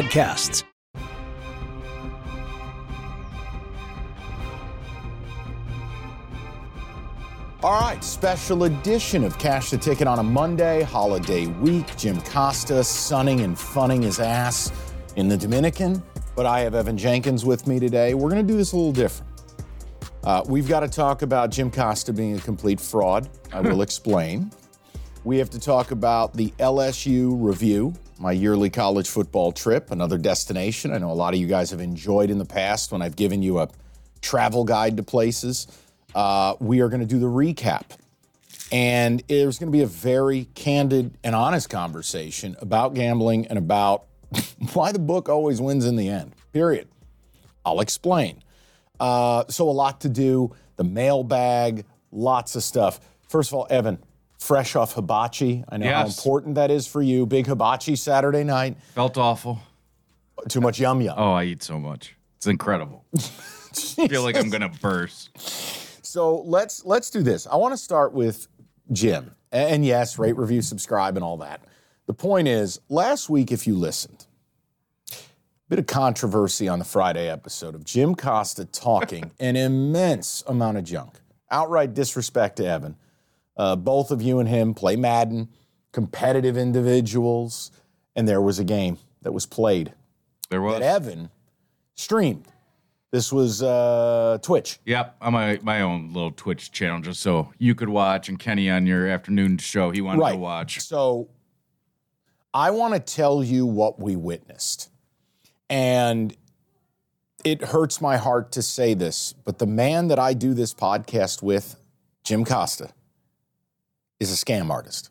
podcasts. All right, special edition of Cash the Ticket on a Monday, holiday week. Jim Costa sunning and funning his ass in the Dominican, but I have Evan Jenkins with me today. We're going to do this a little different. Uh, we've got to talk about Jim Costa being a complete fraud. I will explain. We have to talk about the LSU review my yearly college football trip, another destination. I know a lot of you guys have enjoyed in the past when I've given you a travel guide to places. Uh, we are going to do the recap. And there's going to be a very candid and honest conversation about gambling and about why the book always wins in the end, period. I'll explain. Uh, so, a lot to do, the mailbag, lots of stuff. First of all, Evan, fresh off hibachi. I know yes. how important that is for you. Big hibachi Saturday night. Felt awful. Too much yum yum. Oh, I eat so much. It's incredible. I feel like I'm gonna burst. So let's let's do this. I want to start with Jim. And yes, rate, review, subscribe, and all that. The point is, last week, if you listened, a bit of controversy on the Friday episode of Jim Costa talking an immense amount of junk, outright disrespect to Evan uh, both of you and him play Madden, competitive individuals, and there was a game that was played. There was. That Evan streamed. This was uh, Twitch. Yep, on my, my own little Twitch channel, just so you could watch, and Kenny on your afternoon show, he wanted right. to watch. So I want to tell you what we witnessed. And it hurts my heart to say this, but the man that I do this podcast with, Jim Costa, is a scam artist.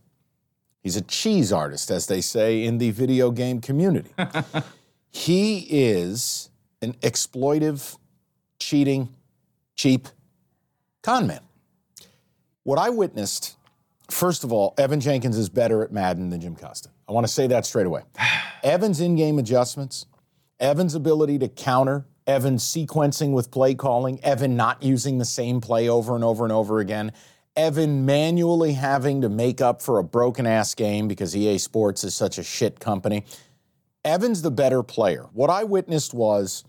He's a cheese artist, as they say in the video game community. he is an exploitive, cheating, cheap con man. What I witnessed, first of all, Evan Jenkins is better at Madden than Jim Costa. I want to say that straight away. Evan's in game adjustments, Evan's ability to counter, Evan's sequencing with play calling, Evan not using the same play over and over and over again, Evan manually having to make up for a broken ass game because EA Sports is such a shit company. Evan's the better player. What I witnessed was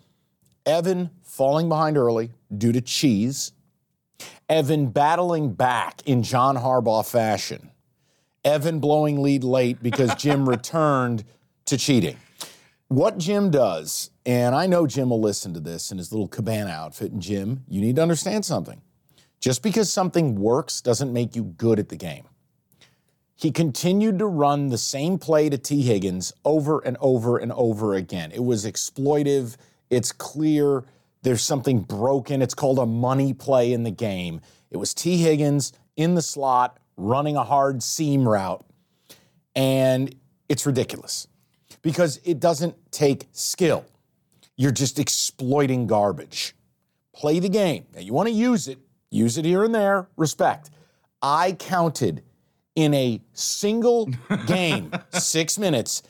Evan falling behind early due to cheese, Evan battling back in John Harbaugh fashion, Evan blowing lead late because Jim returned to cheating. What Jim does, and I know Jim will listen to this in his little cabana outfit, and Jim, you need to understand something. Just because something works doesn't make you good at the game. He continued to run the same play to Tee Higgins over and over and over again. It was exploitive. It's clear there's something broken. It's called a money play in the game. It was Tee Higgins in the slot running a hard seam route. And it's ridiculous because it doesn't take skill. You're just exploiting garbage. Play the game. Now, you want to use it, use it here and there, respect. I counted in a single game, six minutes,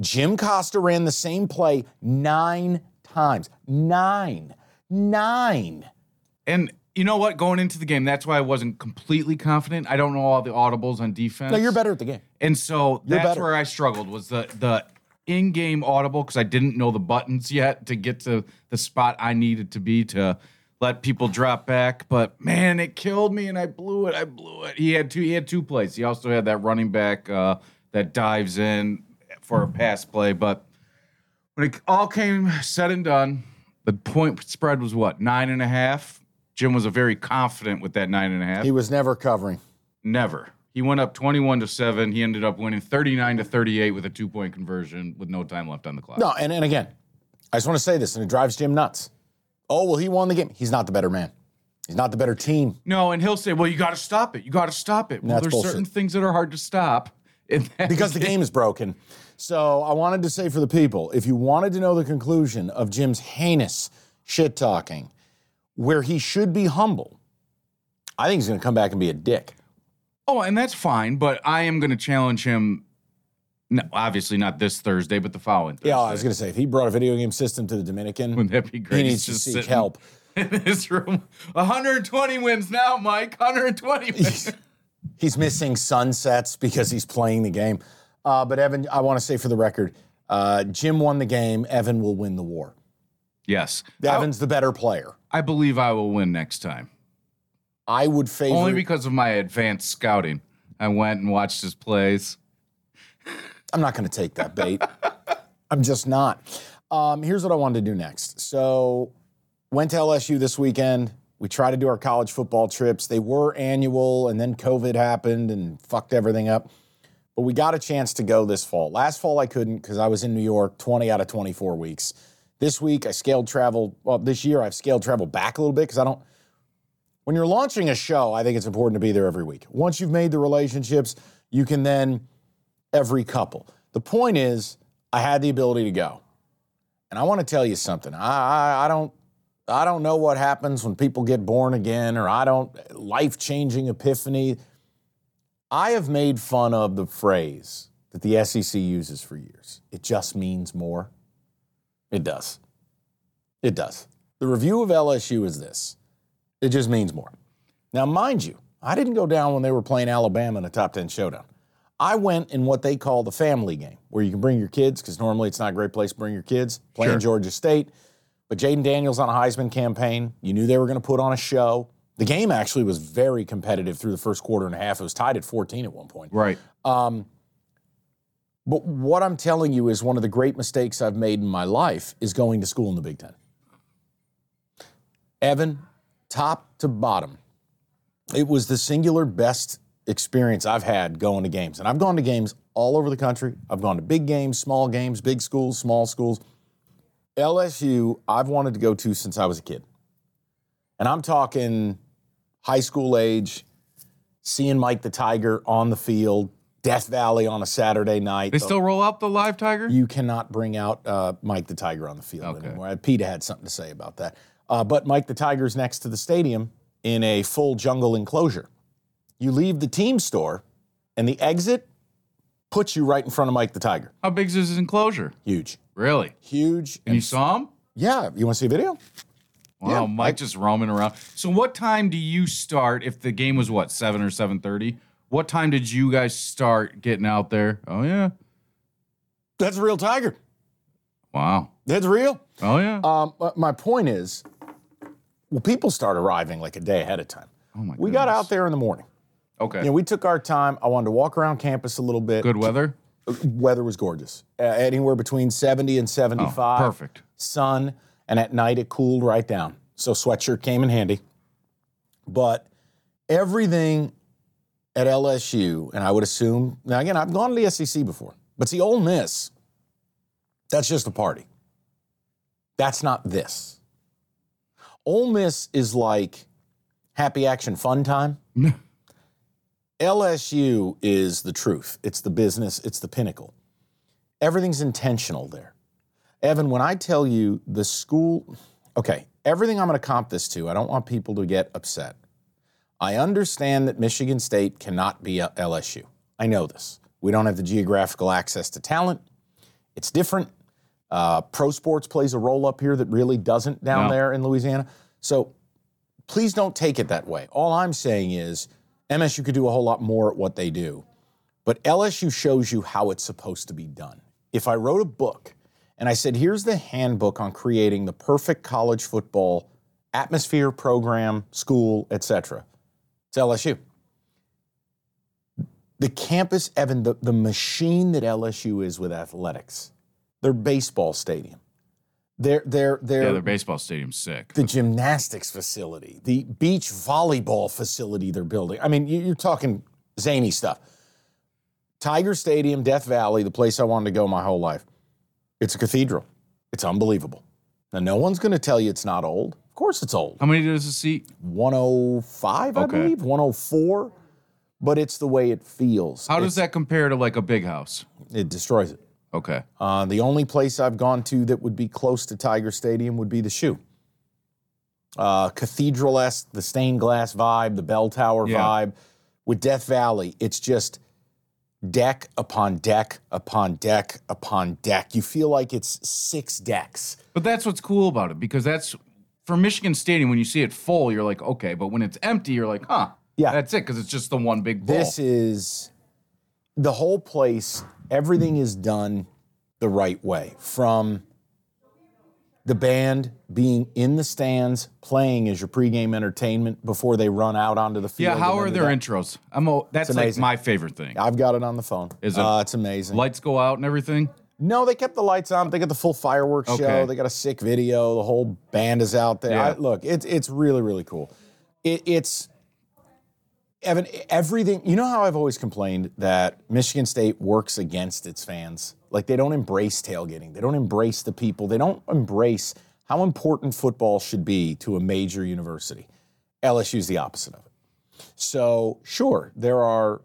Jim Costa ran the same play nine times. Nine. Nine. And you know what? Going into the game, that's why I wasn't completely confident. I don't know all the audibles on defense. No, you're better at the game. And so you're that's better. where I struggled was the the in-game audible because I didn't know the buttons yet to get to the spot I needed to be to let people drop back. But man, it killed me, and I blew it. I blew it. He had two. He had two plays. He also had that running back uh, that dives in for a pass play. But when it all came said and done, the point spread was what nine and a half. Jim was a very confident with that nine and a half. He was never covering. Never. He went up 21 to 7. He ended up winning 39 to 38 with a two point conversion with no time left on the clock. No, and, and again, I just want to say this, and it drives Jim nuts. Oh, well, he won the game. He's not the better man. He's not the better team. No, and he'll say, well, you got to stop it. You got to stop it. Well, That's there's bullshit. certain things that are hard to stop. because the game is broken. So I wanted to say for the people, if you wanted to know the conclusion of Jim's heinous shit talking, where he should be humble, I think he's going to come back and be a dick. Oh, and that's fine, but I am going to challenge him. No, obviously not this Thursday, but the following. Thursday. Yeah, I was going to say if he brought a video game system to the Dominican, Wouldn't that be great? he He's needs to just seek help. in his room. 120 wins now, Mike. 120 wins. He's missing sunsets because he's playing the game. Uh, but Evan, I want to say for the record, uh, Jim won the game. Evan will win the war. yes, Evan's the better player. I believe I will win next time. I would favor. Only because of my advanced scouting. I went and watched his plays. I'm not going to take that bait. I'm just not. Um, here's what I wanted to do next. So, went to LSU this weekend. We tried to do our college football trips. They were annual, and then COVID happened and fucked everything up. But we got a chance to go this fall. Last fall, I couldn't because I was in New York 20 out of 24 weeks. This week, I scaled travel. Well, this year, I've scaled travel back a little bit because I don't. When you're launching a show, I think it's important to be there every week. Once you've made the relationships, you can then every couple. The point is, I had the ability to go. And I want to tell you something. I, I, I don't I don't know what happens when people get born again or I don't life-changing epiphany. I have made fun of the phrase that the SEC uses for years. It just means more. It does. It does. The review of LSU is this. It just means more. Now, mind you, I didn't go down when they were playing Alabama in a top 10 showdown. I went in what they call the family game, where you can bring your kids, because normally it's not a great place to bring your kids, playing Sure. Georgia State. But Jayden Daniels on a Heisman campaign. You knew they were going to put on a show. The game actually was very competitive through the first quarter and a half. It was tied at 14 at one point. Right. Um, but what I'm telling you is one of the great mistakes I've made in my life is going to school in the Big Ten. Evan, top to bottom, it was the singular best experience I've had going to games. And I've gone to games all over the country. I've gone to big games, small games, big schools, small schools. LSU, I've wanted to go to since I was a kid. And I'm talking high school age, seeing Mike the Tiger on the field, Death Valley on a Saturday night. They The- still roll out the live tiger? you cannot bring out uh, Mike the Tiger on the field Okay. anymore. Pete had something to say about that. Uh, but Mike the Tiger's next to the stadium in a full jungle enclosure. You leave the team store, and the exit puts you right in front of Mike the Tiger. How big is his enclosure? Huge, Really? huge. And you saw him? yeah, you want to see a video? Wow, Yeah, Mike I- just roaming around. So what time do you start if the game was what, 7 or 7:30? What time did you guys start getting out there? Oh yeah. That's a real tiger. Wow. That's real. Oh yeah. Um, my point is, well, people start arriving like a day ahead of time. oh my God. We got out there in the morning. Okay. You know, we took our time. I wanted to walk around campus a little bit. Good weather? weather was gorgeous. Uh, anywhere between 70 and Oh, 75. perfect. Sun, and at night it cooled right down. So sweatshirt came in handy. But everything at LSU, and I would assume, now again, I've gone to the SEC before, but see, Ole Miss, that's just a party. That's not this. Ole Miss is like happy action fun time. LSU is the truth. It's the business, it's the pinnacle. Everything's intentional there. Evan, when I tell you the school, okay, everything I'm going to comp this to, I don't want people to get upset. I understand that Michigan State cannot be LSU. I know this. We don't have the geographical access to talent. It's different. Uh, pro sports plays a role up here that really doesn't down No. there in Louisiana. So please don't take it that way. All I'm saying is MSU could do a whole lot more at what they do, but LSU shows you how it's supposed to be done. If I wrote a book and I said, here's the handbook on creating the perfect college football atmosphere, program, school, etc., it's LSU. The campus, Evan, the, the machine that LSU is with athletics their baseball stadium, their their their, Yeah, their baseball stadium's sick. the gymnastics facility, the beach volleyball facility they're building. I mean, you- you're talking zany stuff. Tiger Stadium, Death Valley, the place I wanted to go my whole life. It's a cathedral. It's unbelievable. Now, no one's going to tell you it's not old. Of course, it's old. How many does it seat? 105, I Okay. believe, 104. But it's the way it feels. How does that compare to like a big house? It destroys it. Okay. Uh, the only place I've gone to that would be close to Tiger Stadium would be the Shoe. Uh, Cathedral esque, the stained glass vibe, the bell tower Yeah. vibe. With Death Valley, it's just deck upon deck upon deck upon deck. You feel like it's six decks. But that's what's cool about it because that's for Michigan Stadium. When you see it full, you're like, okay. But when it's empty, you're like, huh? Yeah. That's it because it's just the one big ball. This is the whole place, everything is done the right way. From the band being in the stands, playing as your pregame entertainment before they run out onto the field. yeah. How are their the- intros? I'm. A, that's like my favorite thing. I've got it on the phone. Is it- Uh, it's amazing. Lights go out and everything. no, they kept the lights on. They got the full fireworks Okay. show. They got a sick video. The whole band is out there. Yeah. I, look, it's it's really really cool. It, it's Evan. Everything. You know how I've always complained that Michigan State works against its fans. Like they don't embrace tailgating. They don't embrace the people. They don't embrace how important football should be to a major university. LSU's the opposite of it. So, sure, there are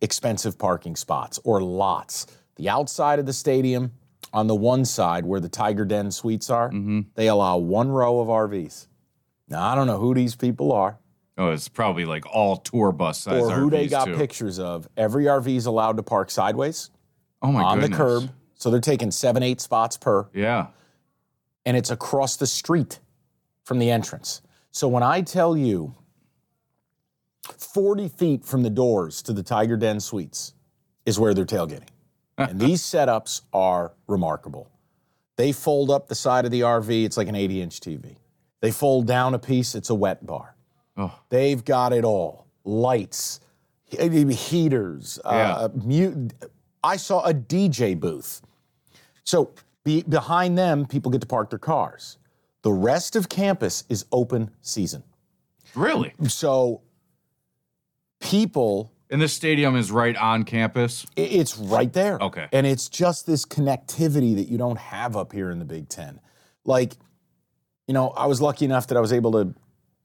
expensive parking spots or lots. The outside of the stadium, on the one side where the Tiger Den suites are, Mm-hmm. they allow one row of RVs. Now, I don't know who these people are Oh, it's probably like all tour bus size or who they got too. pictures of. Every RV is allowed to park sideways Oh my on goodness. the curb. So they're taking seven, eight spots per. Yeah. and it's across the street from the entrance. So when I tell you 40 feet from the doors to the Tiger Den Suites is where they're tailgating. and these setups are remarkable. They fold up the side of the RV, it's like an 80 inch TV. They fold down a piece, it's a wet bar. Oh. They've got it all lights, he- heaters, uh, mute. I saw a DJ booth. So be, behind them, people get to park their cars. The rest of campus is open season. Really? So people, And this stadium is right on campus. it's right there. Okay. And it's just this connectivity that you don't have up here in the Big Ten. Like, you know, I was lucky enough that I was able to.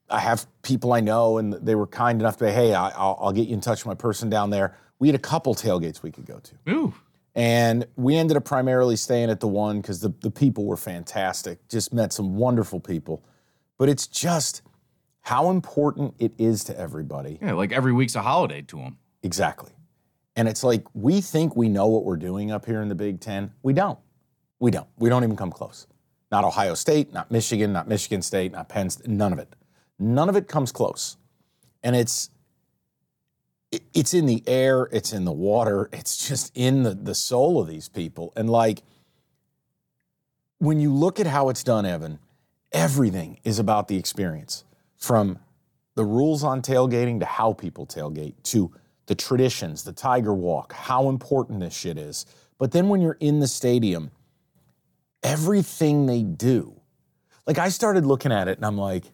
I have people I know, and they were kind enough to say, "Hey, I, I'll, I'll get you in touch with my person down there." We had a couple tailgates we could go to. Ooh. And we ended up primarily staying at the one because the, the people were fantastic. Just met some wonderful people. But it's just how important it is to everybody. Yeah, like every week's a holiday to them. Exactly. And it's like we think we know what we're doing up here in the Big Ten. We don't. We don't. We don't even come close. Not Ohio State, not Michigan, not Michigan State, not Penn State, none of it. None of it comes close. And it's it's in the air, it's in the water, it's just in the, the soul of these people. And like when you look at how it's done, Evan, everything is about the experience. From the rules on tailgating to how people tailgate to the traditions, the tiger walk, how important this shit is. But then when you're in the stadium, everything they do, like I started looking at it and I'm like,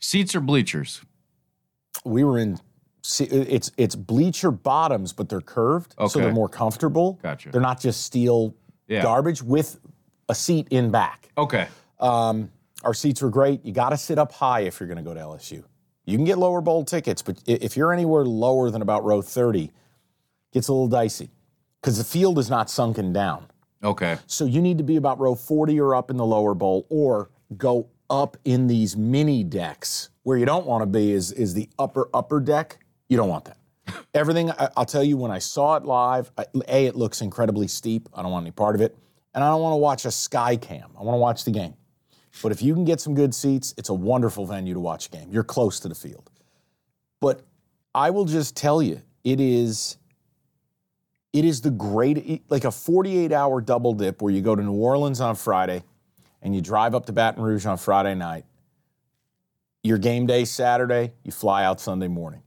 Seats or bleachers? we were in it's it's bleacher bottoms, but they're curved, so they're more comfortable. Gotcha. They're not just steel Yeah. garbage with a seat in back. Okay. Um, our seats were great. You got to sit up high if you're going to go to LSU. You can get lower bowl tickets, but if you're anywhere lower than about row 30, it gets a little dicey because the field is not sunken down. Okay. So you need to be about row 40 or up in the lower bowl or go up in these mini decks. Where you don't want to be is, is the upper, upper deck. You don't want that. Everything, I, I'll tell you, when I saw it live, I, A, it looks incredibly steep. I don't want any part of it. And I don't want to watch a sky cam. I want to watch the game. But if you can get some good seats, it's a wonderful venue to watch a game. You're close to the field. But I will just tell you, it is it is the great like a 48 hour double dip where you go to New Orleans on Friday and you drive up to Baton Rouge on Friday night. Your game day Saturday, you fly out Sunday morning.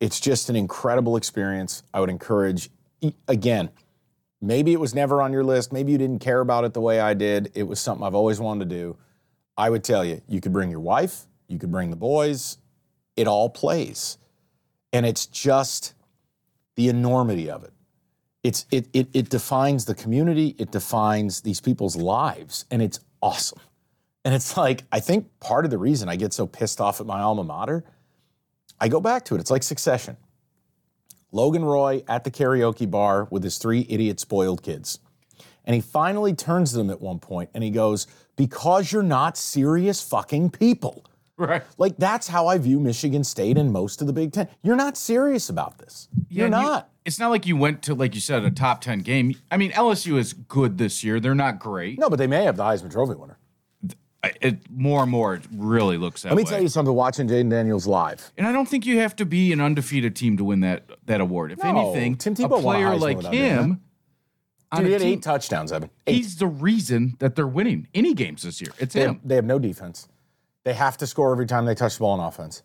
It's just an incredible experience. I would encourage again, Maybe it was never on your list. Maybe you didn't care about it the way I did. It was something I've always wanted to do. I would tell you, you could bring your wife, you could bring the boys. It all plays. And it's just the enormity of it. It's it it it defines the community, it defines these people's lives, and it's awesome. And it's like, I think part of the reason I get so pissed off at my alma mater, I go back to it. It's like succession. Logan Roy at the karaoke bar with his three idiot spoiled kids. And he finally turns to them at one point and he goes, Because you're not serious fucking people. Right. Like that's how I view Michigan State and most of the Big Ten. You're not serious about this. You're and you- not. it's not like you went to, like you said, a top 10 game. I mean, LSU is good this year. They're not great. no, but they may have the Heisman Trophy winner. It, more and more, it really looks that Let me way. tell you something. Watching Jayden Daniels live, And I don't think you have to be an undefeated team to win that that award. If No, anything, Tim Tebow a player like him, dude, he had team, eight touchdowns. Evan, eight. he's the reason that they're winning any games this year. It's They him. have, they have no defense. They have to score every time they touch the ball on offense.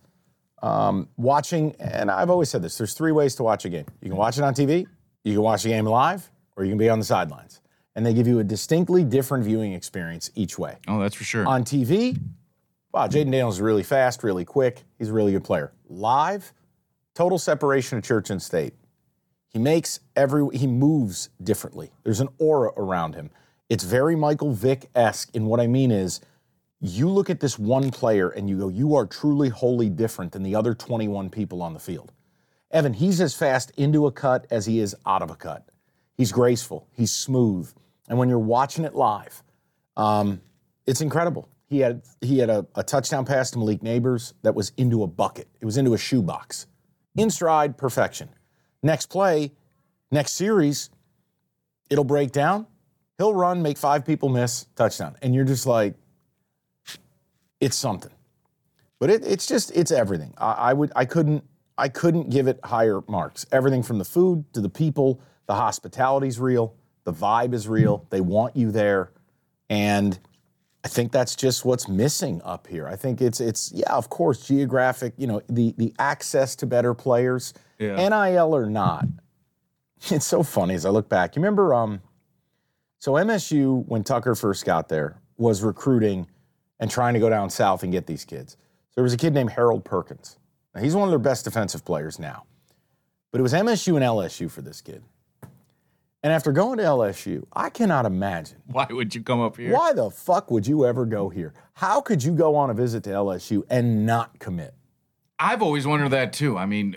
Um, watching, and I've always said this: there's three ways to watch a game. You can watch it on TV, you can watch the game live, or you can be on the sidelines. And they give you a distinctly different viewing experience each way. Oh, that's for sure. On TV, wow, Jayden Daniels is really fast, really quick. He's a really good player. Live, total separation of church and state. He makes every he moves differently. There's an aura around him. It's very Michael Vick esque. And what I mean is, you look at this one player and you go, you are truly wholly different than the other 21 people on the field. Evan, he's as fast into a cut as he is out of a cut. He's graceful. He's smooth. And when you're watching it live, um, it's incredible. He had he had a, a touchdown pass to Malik Nabers that was into a bucket. It was into a shoebox. In stride, perfection. Next play, next series, it'll break down. He'll run, make five people miss, touchdown. And you're just like, it's something. But it, it's just it's everything. I, I would I couldn't I couldn't give it higher marks. Everything from the food to the people, the hospitality's real, the vibe is real. They want you there, and I think that's just what's missing up here. I think it's it's yeah, of course, geographic. You know, the the access to better players, Yeah. NIL or not. It's so funny as I look back. You remember, um, so MSU when Tucker first got there was recruiting and trying to go down south and get these kids. So there was a kid named Harold Perkins. Now, he's one of their best defensive players now. But it was MSU and LSU for this kid. And after going to LSU, I cannot imagine Why would you come up here? why the fuck would you ever go here? How could you go on a visit to LSU and not commit? I've always wondered that too. I mean,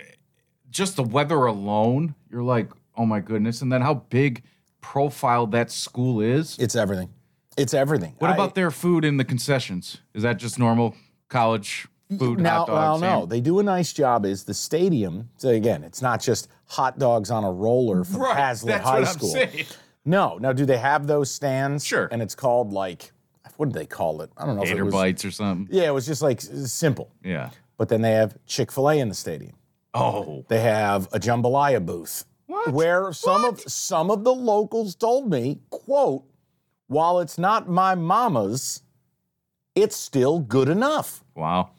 just the weather alone, you're like, oh my goodness. And then how big profile that school is. It's everything. It's everything. What I- about their food in the concessions? Is that just normal college food? now? hot Well, no, they do a nice job. Is the stadium? So again, it's not just hot dogs on a roller from Right, Hazlitt High what School. saying. No, now do they have those stands? Sure. And it's called like what did they call it? I don't know. Gator was, bites or something. Yeah, it was just like simple. Yeah. But then they have Chick Fil A in the stadium. Oh, They have a jambalaya booth What? where some of some of the locals told me, "quote While it's not my mama's, it's still good enough." wow.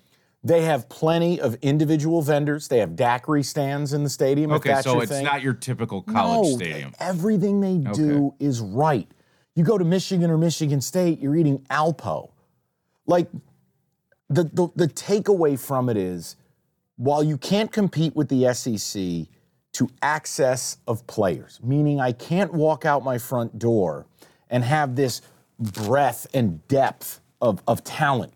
They have plenty of individual vendors. They have daiquiri stands in the stadium. Okay, so it's thing. not your typical college No, stadium. Everything they do is right. You go to Michigan or Michigan State, you're eating Alpo. Like the, the the takeaway from it is while you can't compete with the SEC to access of players, meaning I can't walk out my front door and have this breadth and depth of, of talent.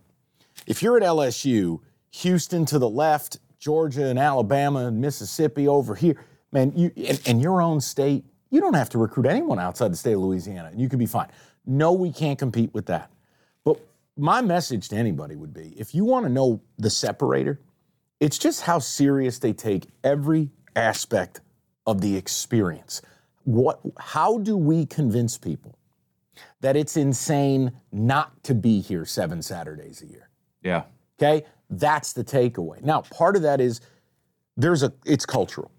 If you're at LSU, Houston to the left, Georgia and Alabama and Mississippi over here, man, you in, in your own state, you don't have to recruit anyone outside the state of Louisiana, and you can be fine. No, we can't compete with that. But my message to anybody would be if you want to know the separator, it's just how serious they take every aspect of the experience. What how do we convince people that it's insane not to be here 7 Saturdays a year? Yeah. Okay? That's the takeaway. Now, part of that is there's a it's cultural.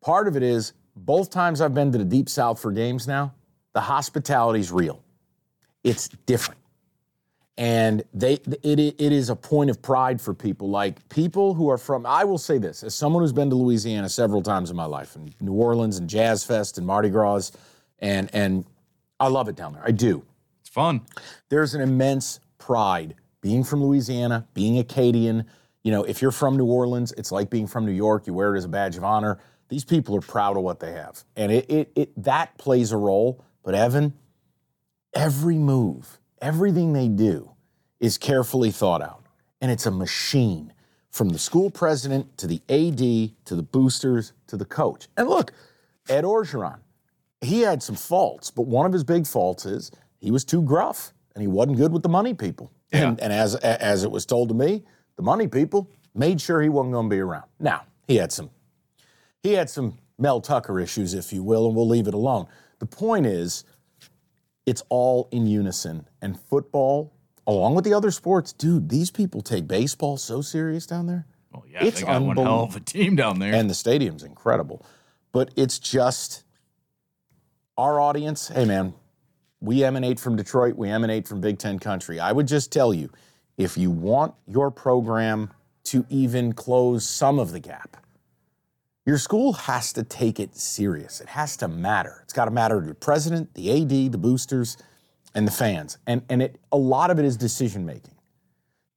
Part of it is both times I've been to the deep south for games now, the hospitality's real. It's different. And they it, it is a point of pride for people. Like people who are from I will say this, as someone who's been to Louisiana several times in my life, and New Orleans and Jazz Fest and Mardi Gras, and and I love it down there. I do. It's fun. There's an immense pride being from Louisiana, being Acadian. You know, if you're from New Orleans, it's like being from New York. You wear it as a badge of honor. These people are proud of what they have, and it it, it that plays a role. But Evan, every move, everything they do, is carefully thought out, and it's a machine from the school president to the AD to the boosters to the coach. And look, Ed Orgeron, he had some faults, but one of his big faults is he was too gruff and he wasn't good with the money people. And, and as as it was told to me, the money people made sure he wasn't going to be around. Now he had some he had some Mel Tucker issues, if you will, and we'll leave it alone. The point is, it's all in unison, and football, along with the other sports, dude. These people take baseball so serious down there. Oh yeah, It's they got one hell of unbelievable. a team down there. and the stadium's incredible. But it's just our audience. Hey, man, we emanate from Detroit. We emanate from Big Ten country. I would just tell you, if you want your program to even close some of the gap, your school has to take it serious. It has to matter. It's got to matter to the president, the AD, the boosters, and the fans. And and it a lot of it is decision making.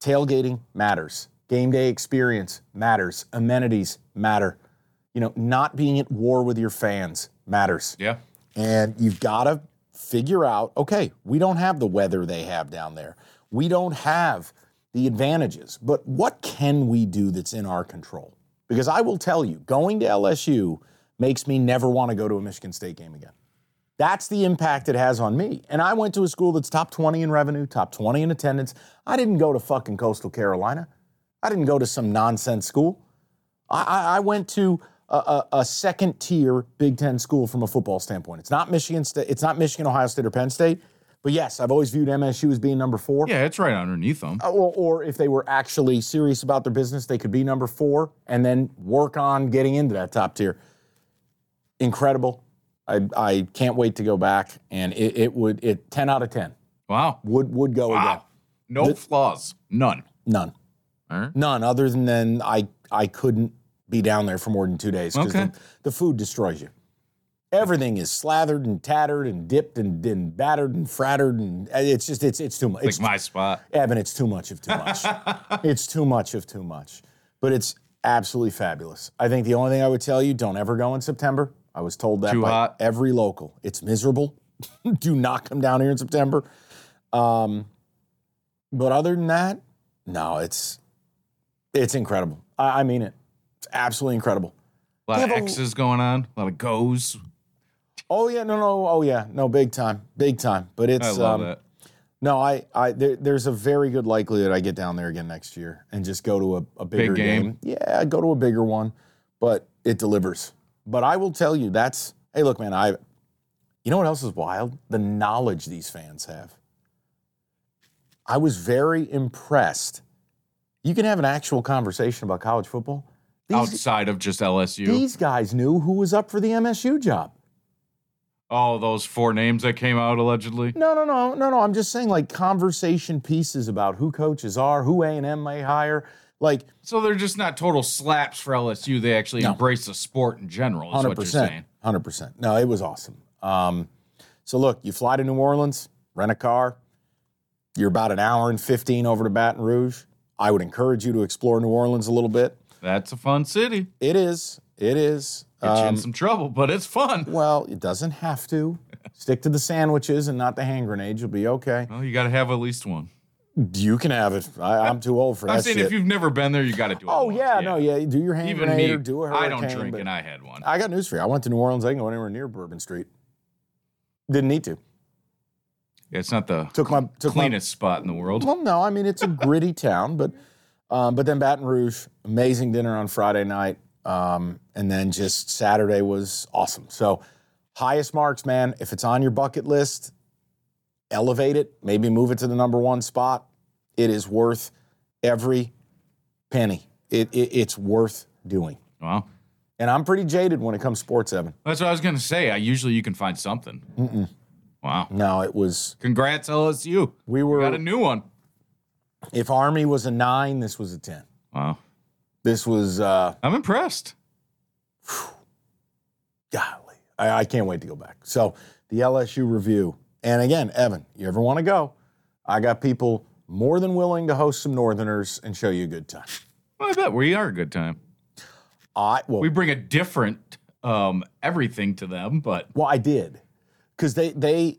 Tailgating matters. Game day experience matters. Amenities matter. You know, not being at war with your fans matters. yeah. And you've got to figure out okay, we don't have the weather they have down there. We don't have the advantages, but what can we do that's in our control? Because I will tell you, going to LSU makes me never want to go to a Michigan State game again. That's the impact it has on me. And I went to a school that's top 20 in revenue, top 20 in attendance. I didn't go to fucking Coastal Carolina. I didn't go to some nonsense school. I, I, I went to a, a, a second tier Big Ten school from a football standpoint. It's not Michigan State. It's not Michigan, Ohio State, or Penn State. But yes, I've always viewed MSU as being number four. Yeah, it's right underneath them. Uh, or, or if they were actually serious about their business, they could be number four and then work on getting into that top tier. Incredible. I, I can't wait to go back, and it, it would it ten out of ten Wow. would would go again. Wow. No flaws. None. None. All right. None other than then I I couldn't be down there for more than two days because Okay. the, the food destroys you. Everything is slathered and tattered and dipped and, and battered and frattered and uh, it's just it's it's too much. Like It's, my spot. Evan, it's too much of too much. it's too much of too much. But it's absolutely fabulous. I think the only thing I would tell you, don't ever go in September. I was told that Too by hot? every local. It's miserable. Do not come down here in September. Um, but other than that, no, it's it's incredible. I, I mean it. It's absolutely incredible. A lot They of have a- X's going on. A lot of goes. Oh yeah, no, no, oh yeah, no, big time, big time. But it's I love um, that. No, I, I there, there's a very good likelihood I get down there again next year and just go to a, a bigger game. Yeah, go to a bigger one, but it delivers. But I will tell you, that's hey, look, man, I, you know what else is wild? The knowledge these fans have. I was very impressed. You can have an actual conversation about college football. These, Outside of just LSU. these guys knew who was up for the MSU job. oh, those four names that came out allegedly. No, no, no, no, no. I'm just saying, like conversation pieces about who coaches are, who A and M may hire. Like So they're just not total slaps for LSU. They actually embrace the sport in general, is hundred what you're saying. percent, hundred percent. No, it was awesome. Um, so look, you fly to New Orleans, rent a car. You're about an hour and fifteen over to Baton Rouge. I would encourage you to explore New Orleans a little bit. That's a fun city. It is. It is. Get you Um, in some trouble, but it's fun. well, it doesn't have to. Stick to the sandwiches and not the hand grenades. You'll be okay. Well, you got to have at least one. You can have it. I, I'm too old for I'm that saying shit. if you've never been there, you got to do it. oh once. yeah, no, yeah. Do your hand Even grenade me, or do a I hurricane. don't drink, but- and I had one. I got news for you. I went to New Orleans. I didn't go anywhere near Bourbon Street. Didn't need to. Yeah, it's not the Took my took cleanest spot in the world. Well, no, I mean it's a gritty town, but um, but then Baton Rouge, amazing dinner on Friday night, um, and then just Saturday was awesome. So highest marks, man. If it's on your bucket list, elevate it. Maybe move it to the number one spot. It is worth every penny. It, it it's worth doing. Wow. And I'm pretty jaded when it comes to sports, Evan. That's what I was going to say. I usually you can find something. Wow. No, it was Congrats, LSU. we were Got a new one. If Army was a nine, this was a 10. Wow. This was, uh, I'm impressed. golly, I, I can't wait to go back. So the LSU review. And again, Evan, you ever want to go? I got people more than willing to host some Northerners and show you a good time. Well, I bet we are a good time. I well, We bring a different um, everything to them, but well, I did because they they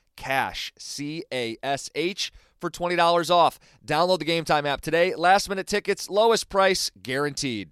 CASH, C A S H, for $20 off. Download the Game Time app today. Last minute tickets, lowest price guaranteed.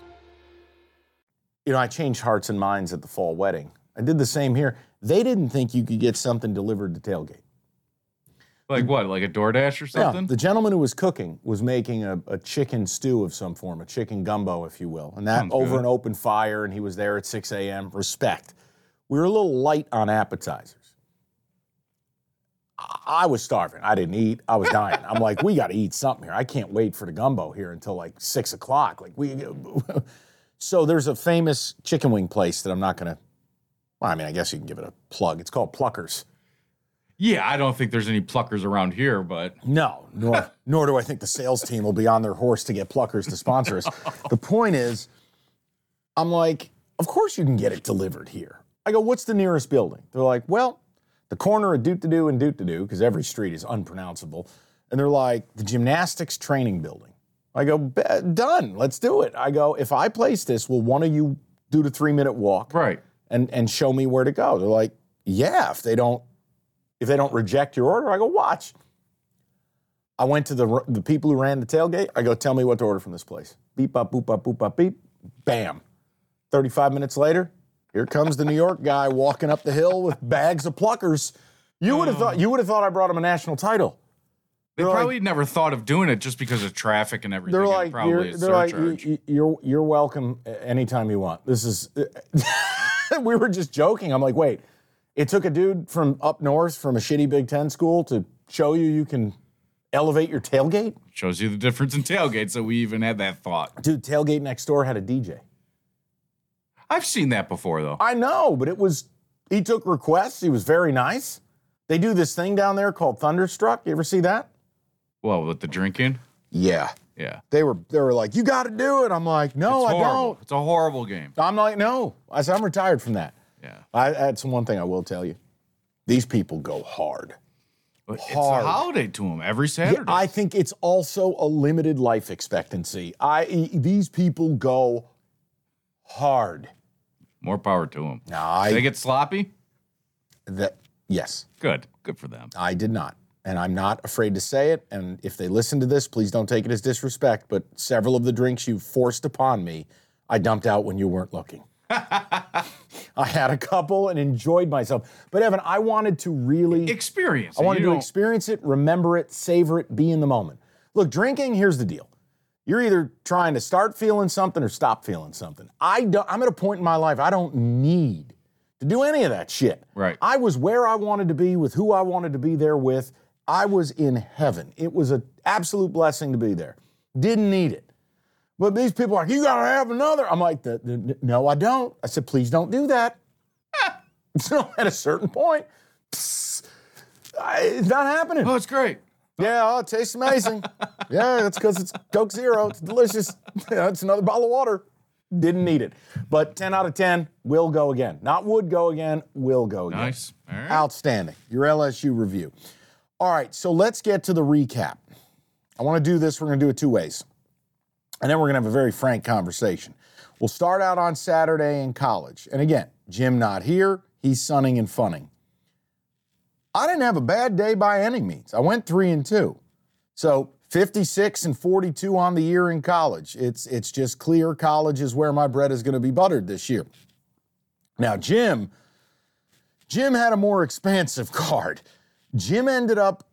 You know, I changed hearts and minds at the fall wedding. I did the same here. They didn't think you could get something delivered to tailgate. like what? Like a DoorDash or something? Yeah, the gentleman who was cooking was making a, a chicken stew of some form, a chicken gumbo, if you will, and that Sounds over good. an open fire. And he was there at 6 a.m. Respect. We were a little light on appetizers. I- I was starving. I didn't eat. I was dying. I'm like, we got to eat something here. I can't wait for the gumbo here until like six o'clock. Like we. so there's a famous chicken wing place that I'm not gonna. Well, I mean, I guess you can give it a plug. It's called Pluckers. yeah, I don't think there's any pluckers around here, but No, nor nor do I think the sales team will be on their horse to get pluckers to sponsor us. the point is, I'm like, of course you can get it delivered here. I go, what's the nearest building? They're like, well, the corner of Doot to Do and Doot to Do, because every street is unpronounceable. And they're like, the gymnastics training building. I go, done, let's do it. I go, if I place this, will one of you do the three minute walk? right. and and show me where to go. They're like, yeah, if they don't if they don't reject your order, I go watch. I went to the the people who ran the tailgate. I go, tell me what to order from this place. Beep up, boop up, boop up, beep. Bam. 35 minutes later, here comes the New York guy walking up the hill with bags of pluckers. You would have oh. thought you would have thought I brought him a national title. They They're like- probably never thought of doing it just because of traffic and everything. They're like, probably you're, they're like, "You- you- you're you're welcome anytime you want. This is. we were just joking. I'm like, wait, it took a dude from up north from a shitty Big Ten school to show you you can elevate your tailgate. Shows you the difference in tailgates that we even had that thought. Dude, tailgate next door had a DJ. I've seen that before though. I know, but it was. He took requests. He was very nice. They do this thing down there called Thunderstruck. You ever see that? Well, with the drinking, Yeah. yeah. They were they were like, you got to do it. I'm like, no, it's I don't. It's a horrible game. I'm like, no. I said, I'm retired from that. Yeah. I, that's one thing I will tell you. These people go hard. But it's Hard. a holiday to them every Yeah, Saturday. I think it's also a limited life expectancy. I these people go hard. More power to them. Now, I they get sloppy. that yes, Good. Good for them. I did not, and I'm not afraid to say it. And if they listen to this, please don't take it as disrespect. But several of the drinks you forced upon me, I dumped out when you weren't looking. I had a couple and enjoyed myself. But Evan, I wanted to really Experience. I wanted to experience it, remember it, savor it, be in the moment. Look, drinking, here's the deal. You're either trying to start feeling something or stop feeling something. I don't, I'm at a point in my life I don't need to do any of that shit. Right. I was where I wanted to be with who I wanted to be there with. I was in heaven. It was an absolute blessing to be there. Didn't need it. But these people are like, you gotta have another. I'm like, "The- the- no, I don't. I said, please don't do that. so at a certain point, psst, I- it's not happening. Oh, it's great. Yeah, oh, it tastes amazing. yeah, it's because it's Coke Zero. It's delicious. Yeah, it's another bottle of water. Didn't need it. But 10 out of 10 will go again. Not would go again, will go again. Nice. All right. Outstanding. Your LSU review. All right, so let's get to the recap. I want to do this. We're going to do it two ways. And then we're going to have a very frank conversation. We'll start out on Saturday in college. And again, Jim not here. He's sunning and funning. I didn't have a bad day by any means. I went three and two. So 56 and 42 on the year in college. It's it's just clear college is where my bread is going to be buttered this year. Now, Jim, Jim had a more expansive card. Jim ended up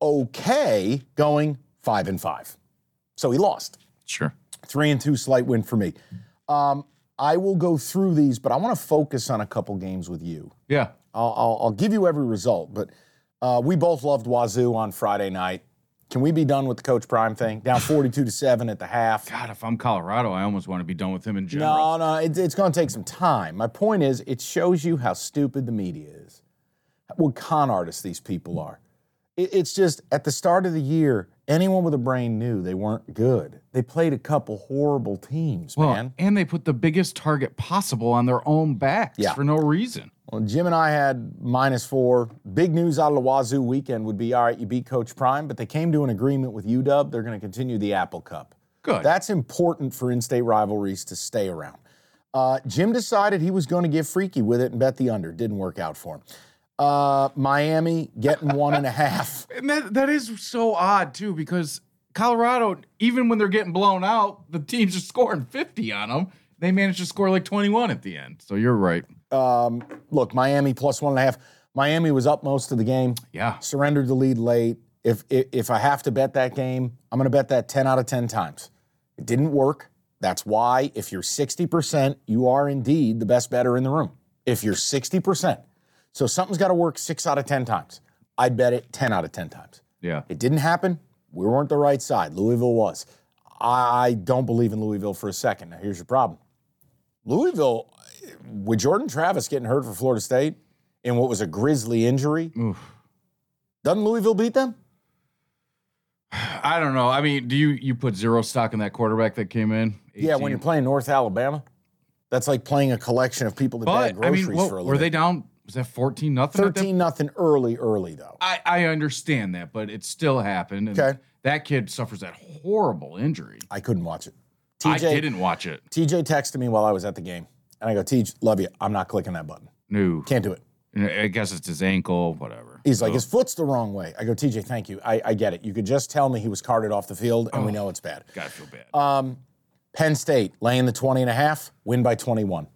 okay going five and five. So he lost. Sure. Three and two, slight win for me. Um, I will go through these, but I want to focus on a couple games with you. Yeah. I'll, I'll, I'll give you every result, but uh, we both loved Wazoo on Friday night. Can we be done with the Coach Prime thing? Down 42 to 7 at the half. God, if I'm Colorado, I almost want to be done with him in general. No, no, it, it's going to take some time. My point is, it shows you how stupid the media is, what con artists these people are. It, it's just at the start of the year, anyone with a brain knew they weren't good. They played a couple horrible teams, Well, man. and they put the biggest target possible on their own backs Yeah. for no reason. Well, Jim and I had minus four. Big news out of the Wazoo weekend would be all right, you beat Coach Prime, but they came to an agreement with UW. They're going to continue the Apple Cup. Good. That's important for in state rivalries to stay around. Uh, Jim decided he was going to get freaky with it and bet the under. Didn't work out for him. Uh, Miami getting one and a half. And that that is so odd too, because Colorado, even when they're getting blown out, the teams are scoring 50 on them. They managed to score like 21 at the end. So you're right. Um, look, Miami plus one and a half. Miami was up most of the game. Yeah. surrendered the lead late. If, if if I have to bet that game, I'm going to bet that 10 out of 10 times. It didn't work. That's why if you're 60%, you are indeed the best better in the room. If you're 60%. So something's got to work 6 out of 10 times. I'd bet it 10 out of 10 times. Yeah. It didn't happen. We weren't the right side. Louisville was. I don't believe in Louisville for a second. Now here's your problem. Louisville, with Jordan Travis getting hurt for Florida State in what was a grisly injury, doesn't Louisville beat them? I don't know. I mean, do you you put zero stock in that quarterback that came in? Yeah, when you're playing North Alabama, that's like playing a collection of people that bag But I groceries mean, what, for a living. were they down? Was that 14 nothing? 13 nothing early, early though. I, I understand that, but it still happened. And Okay. That kid suffers that horrible injury. I couldn't watch it. TJ, I didn't watch it. TJ texted me while I was at the game, and I go, TJ, love you. I'm not clicking that button. No. Can't do it. I guess it's his ankle, whatever. He's like, his foot's the wrong way. I go, TJ, thank you. I, I get it. You could just tell me he was carted off the field, and we know it's bad. Gotta feel bad. Um, Penn State laying the 20 and a half, win by 21.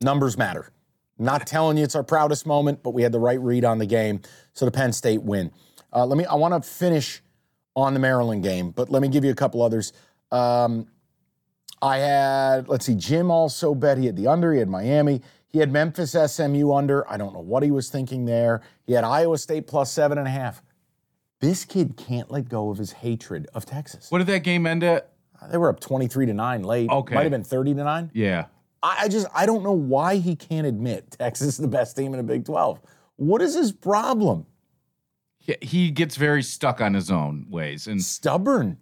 Numbers matter. Not telling you it's our proudest moment, but we had the right read on the game. So the Penn State win. Uh, let me. I want to finish on the Maryland game, but let me give you a couple others. Um, I had, let's see, Jim also bet he had the under. He had Miami. He had Memphis SMU under. I don't know what he was thinking there. He had Iowa State plus seven and a half. This kid can't let go of his hatred of Texas. what did that game end at? They were up 23 to 9 late. Okay. Might have been 30 to 9. Yeah. I, I just, I don't know why he can't admit Texas is the best team in the Big 12. What is his problem? He, he gets very stuck on his own ways. And Stubborn.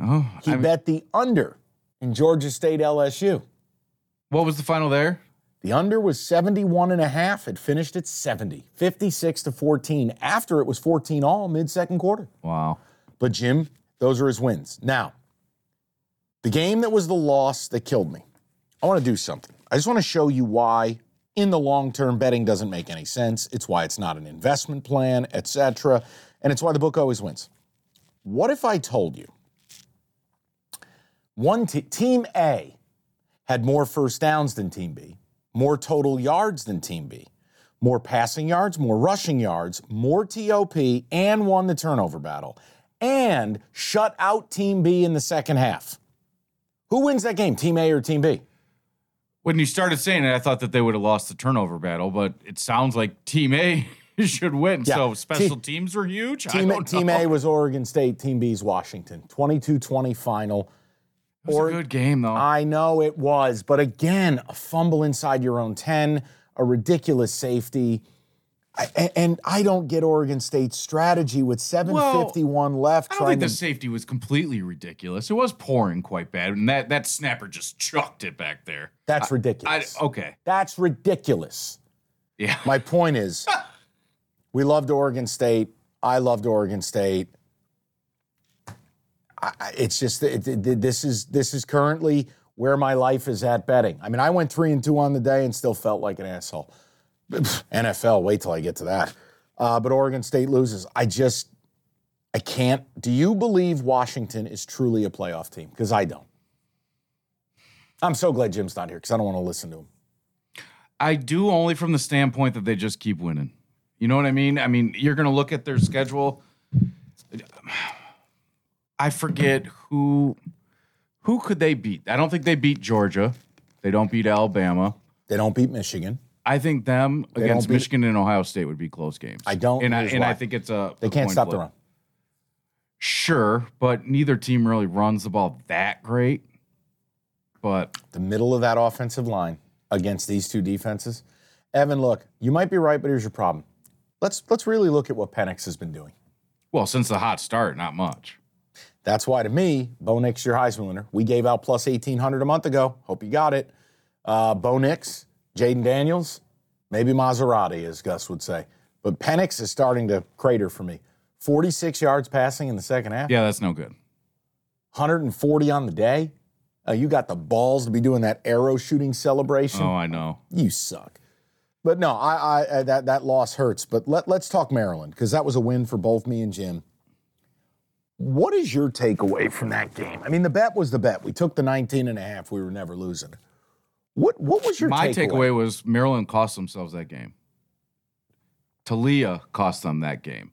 oh, He I mean, bet the under in Georgia State LSU. what was the final there? The under was 71 and a half. It finished at 70, 56 to 14 after it was 14 all mid second quarter. Wow. But Jim, those are his wins. Now, the game that was the loss that killed me. I want to do something. I just want to show you why in the long term betting doesn't make any sense. It's why it's not an investment plan, etc. And it's why the book always wins. What if I told you one te- team A had more first downs than team B, more total yards than team B, more passing yards, more rushing yards, more TOP, and won the turnover battle, and shut out Team B in the second half. Who wins that game, Team A or Team B? When you started saying it, I thought that they would have lost the turnover battle, but it sounds like Team A should win. Yeah. So special Team- teams were huge. Team, team. A was Oregon State, Team B is Washington. 22 20 final. It was a good game though. I know it was, but again, a fumble inside your own 10, a ridiculous safety. I, and I don't get Oregon State's strategy with 751 left. I don't think the safety was completely ridiculous. It was pouring quite bad, and that that snapper just chucked it back there. that's I, ridiculous. okay, That's ridiculous. yeah. My point is, we loved Oregon State. I loved Oregon State. I, I- it's just it, it- this is this is currently where my life is at betting. I mean, I went three and two on the day and still felt like an asshole. NFL, wait till I get to that. Uh, but Oregon State loses. I just I can't. Do you believe Washington is truly a playoff team? Because I don't. I'm so glad Jim's not here because I don't want to listen to him. I do only from the standpoint that they just keep winning. You know what I mean? I mean, you're going to look at their schedule. I forget who who could they beat. I don't think they beat Georgia. They don't beat Alabama. They don't beat Michigan. I think them They against don't beat- Michigan and Ohio State would be close games. I don't, and I here's and why. I think it's a They a can't coin stop the flip. run. Sure, but neither team really runs the ball that great. But the middle of that offensive line against these two defenses. Evan, look, you might be right, but here's your problem. Let's let's really look at what Penix has been doing. well, since the hot start, not much. That's why, to me, Bo Nix, your Heisman winner. We gave out plus eighteen hundred a month ago. Hope you got it. Uh, Bo Nix, Jayden Daniels, maybe Maserati, as Gus would say. But Penix is starting to crater for me. Forty-six yards passing in the second half. Yeah, that's no good. 140 on the day. Uh, you got the balls to be doing that arrow shooting celebration. Oh, I know. You suck. But no, I, I, I that that loss hurts. But let let's talk Maryland because that was a win for both me and Jim. What is your takeaway from that game? I mean, the bet was the bet. We took the 19 and a half. We were never losing. What what was your takeaway? My takeaway? takeaway was Maryland cost themselves that game. Taulia cost them that game.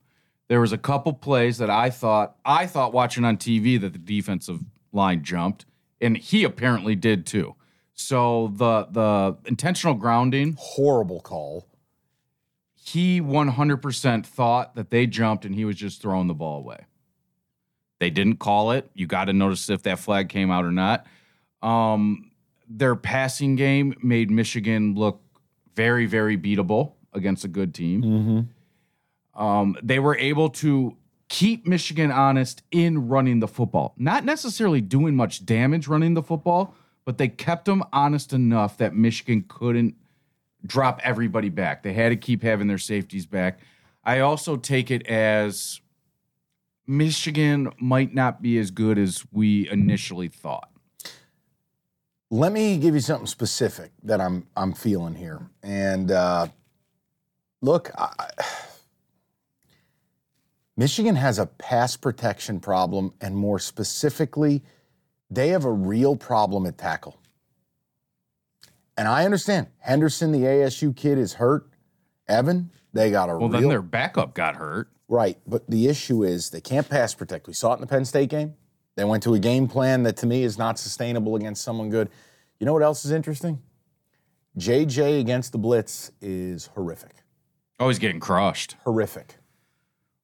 There was a couple plays that I thought I thought watching on TV that the defensive line jumped, and he apparently did too. So the the intentional grounding, Horrible call. he 100% thought that they jumped and he was just throwing the ball away. They didn't call it. You got to notice if that flag came out or not. Um, their passing game made Michigan look very, very beatable against a good team. Um, they were able to keep Michigan honest in running the football, not necessarily doing much damage running the football, but they kept them honest enough that Michigan couldn't drop everybody back. They had to keep having their safeties back. I also take it as Michigan might not be as good as we initially thought. Let me give you something specific that I'm I'm feeling here. And uh, look, I, Michigan has a pass protection problem, and more specifically, they have a real problem at tackle. And I understand Henderson, the ASU kid, is hurt. Evan, they got a Well, real then their backup got hurt. Right, but the issue is they can't pass protect. We saw it in the Penn State game. They went to a game plan that to me is not sustainable against someone good. You know what else is interesting? JJ against the blitz is horrific. Oh, he's getting crushed. Horrific.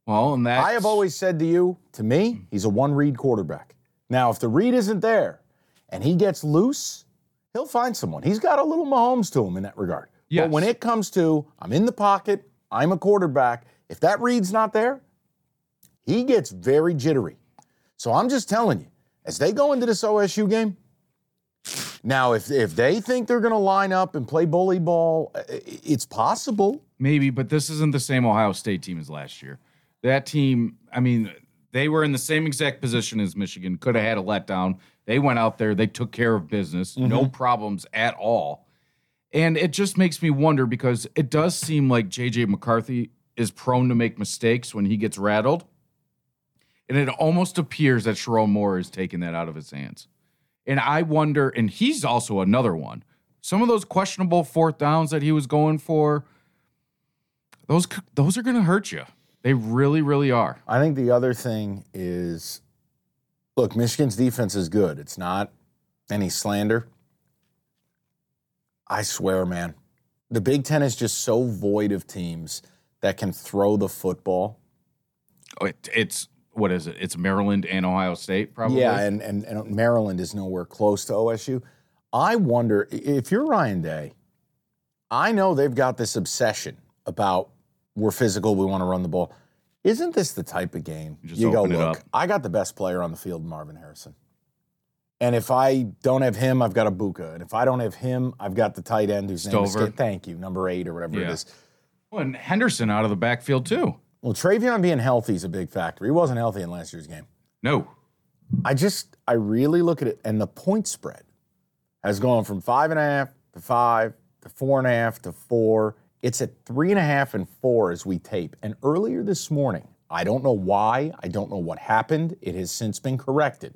Well, and that I have always said to you, to me, he's a one read quarterback. Now, if the read isn't there and he gets loose, he'll find someone. He's got a little Mahomes to him in that regard. Yes. But when it comes to, I'm in the pocket, I'm a quarterback, if that read's not there, he gets very jittery. So I'm just telling you, as they go into this OSU game, now if if they think they're going to line up and play bully ball, uh, i- it's possible. Maybe, but this isn't the same Ohio State team as last year. That team, I mean, they were in the same exact position as Michigan, could have had a letdown. They went out there, they took care of business, no mm-hmm. problems at all. And it just makes me wonder because it does seem like JJ McCarthy is prone to make mistakes when he gets rattled. And it almost appears that Sherrone Moore is taking that out of his hands. And I wonder, and he's also another one. Some of those questionable fourth downs that he was going for, those those are going to hurt you. They really, really are. I think the other thing is look, Michigan's defense is good. It's not any slander. I swear, man, the Big Ten is just so void of teams that can throw the football. Oh, it, it's what is it? It's Maryland and Ohio State, probably. Yeah, and, and, and Maryland is nowhere close to OSU. I wonder if you're Ryan Day, I know they've got this obsession about we're physical, we want to run the ball. Isn't this the type of game Just you go, look. I got the best player on the field, Marvin Harrison. And if I don't have him, I've got Egbuka. And if I don't have him, I've got the tight end whose name is thank you, number eight or whatever it Yeah. is. Well, and Henderson out of the backfield too. Well, TreVeyon being healthy is a big factor. He wasn't healthy in last year's game. No, I just, I really look at it, and the point spread has gone from five and a half to five to four and a half to four. It's at three and a half and four as we tape. And earlier this morning, I don't know why, I don't know what happened. It has since been corrected.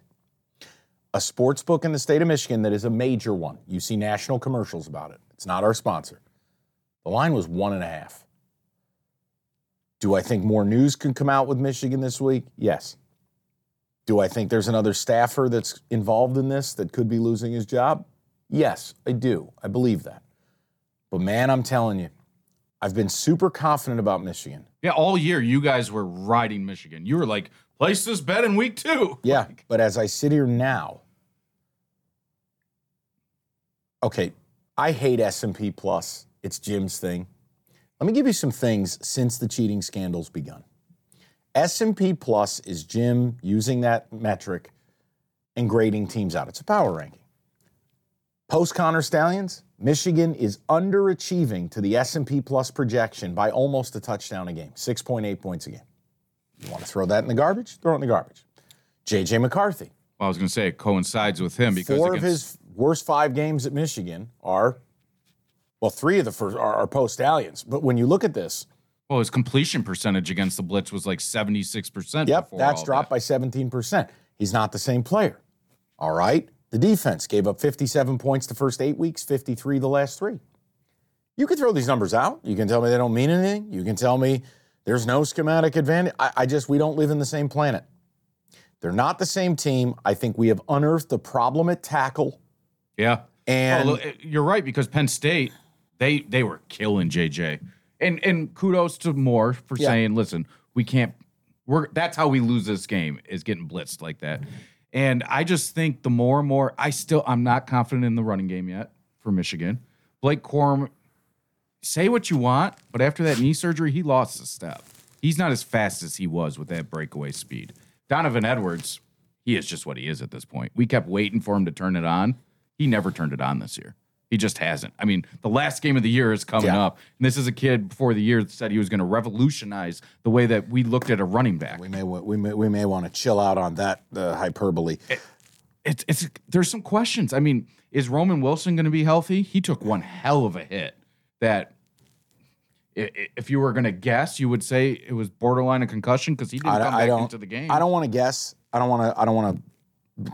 A sports book in the state of Michigan that is a major one. You see national commercials about it. It's not our sponsor. The line was one and a half. Do I think more news can come out with Michigan this week? Yes. Do I think there's another staffer that's involved in this that could be losing his job? Yes, I do. I believe that. But man, I'm telling you, I've been super confident about Michigan. yeah, all year you guys were riding Michigan. You were like, place this bet in week two. Yeah, but as I sit here now, okay, I hate S&P Plus. It's Jim's thing. Let me give you some things since the cheating scandals begun. S&P Plus is Jim using that metric and grading teams out. It's a power ranking. Post Connor Stalions, Michigan is underachieving to the S&P Plus projection by almost a touchdown a game, 6.8 points a game. You want to throw that in the garbage? Throw it in the garbage. JJ McCarthy, Well, I was going to say it coincides with him because four of against- his worst five games at Michigan are, well, three of the first are, are post Stalions. But when you look at this, well, his completion percentage against the blitz was like seventy six percent. Yep, that's dropped by 17%. He's not the same player. All right. The defense gave up 57 points the first eight weeks, 53 the last three. You can throw these numbers out. You can tell me they don't mean anything. You can tell me there's no schematic advantage. I, I just, we don't live in the same planet. They're not the same team. I think we have unearthed the problem at tackle. Yeah. Oh, and Oh, look, eh, you're right because Penn State they they were killing JJ, and and kudos to Moore for Yeah. saying, listen, we can't. We're that's how we lose this game is getting blitzed like that. And I just think the more and more, I still I'm not confident in the running game yet for Michigan. Blake Corum, say what you want, but after that knee surgery, he lost a step. He's not as fast as he was with that breakaway speed. Donovan Edwards, he is just what he is at this point. We kept waiting for him to turn it on. He never turned it on this year. He just hasn't. I mean, the last game of the year is coming Yeah. up. And this is a kid before the year that said he was going to revolutionize the way that we looked at a running back. we may, we may, we may want to chill out on that uh, hyperbole. It's it's there's some questions. I mean, is Roman Wilson going to be healthy? He took one hell of a hit that i- i- if you were going to guess, you would say it was borderline a concussion because he didn't I, come don't- back into the game. I don't want to guess. I don't want to. I don't want to.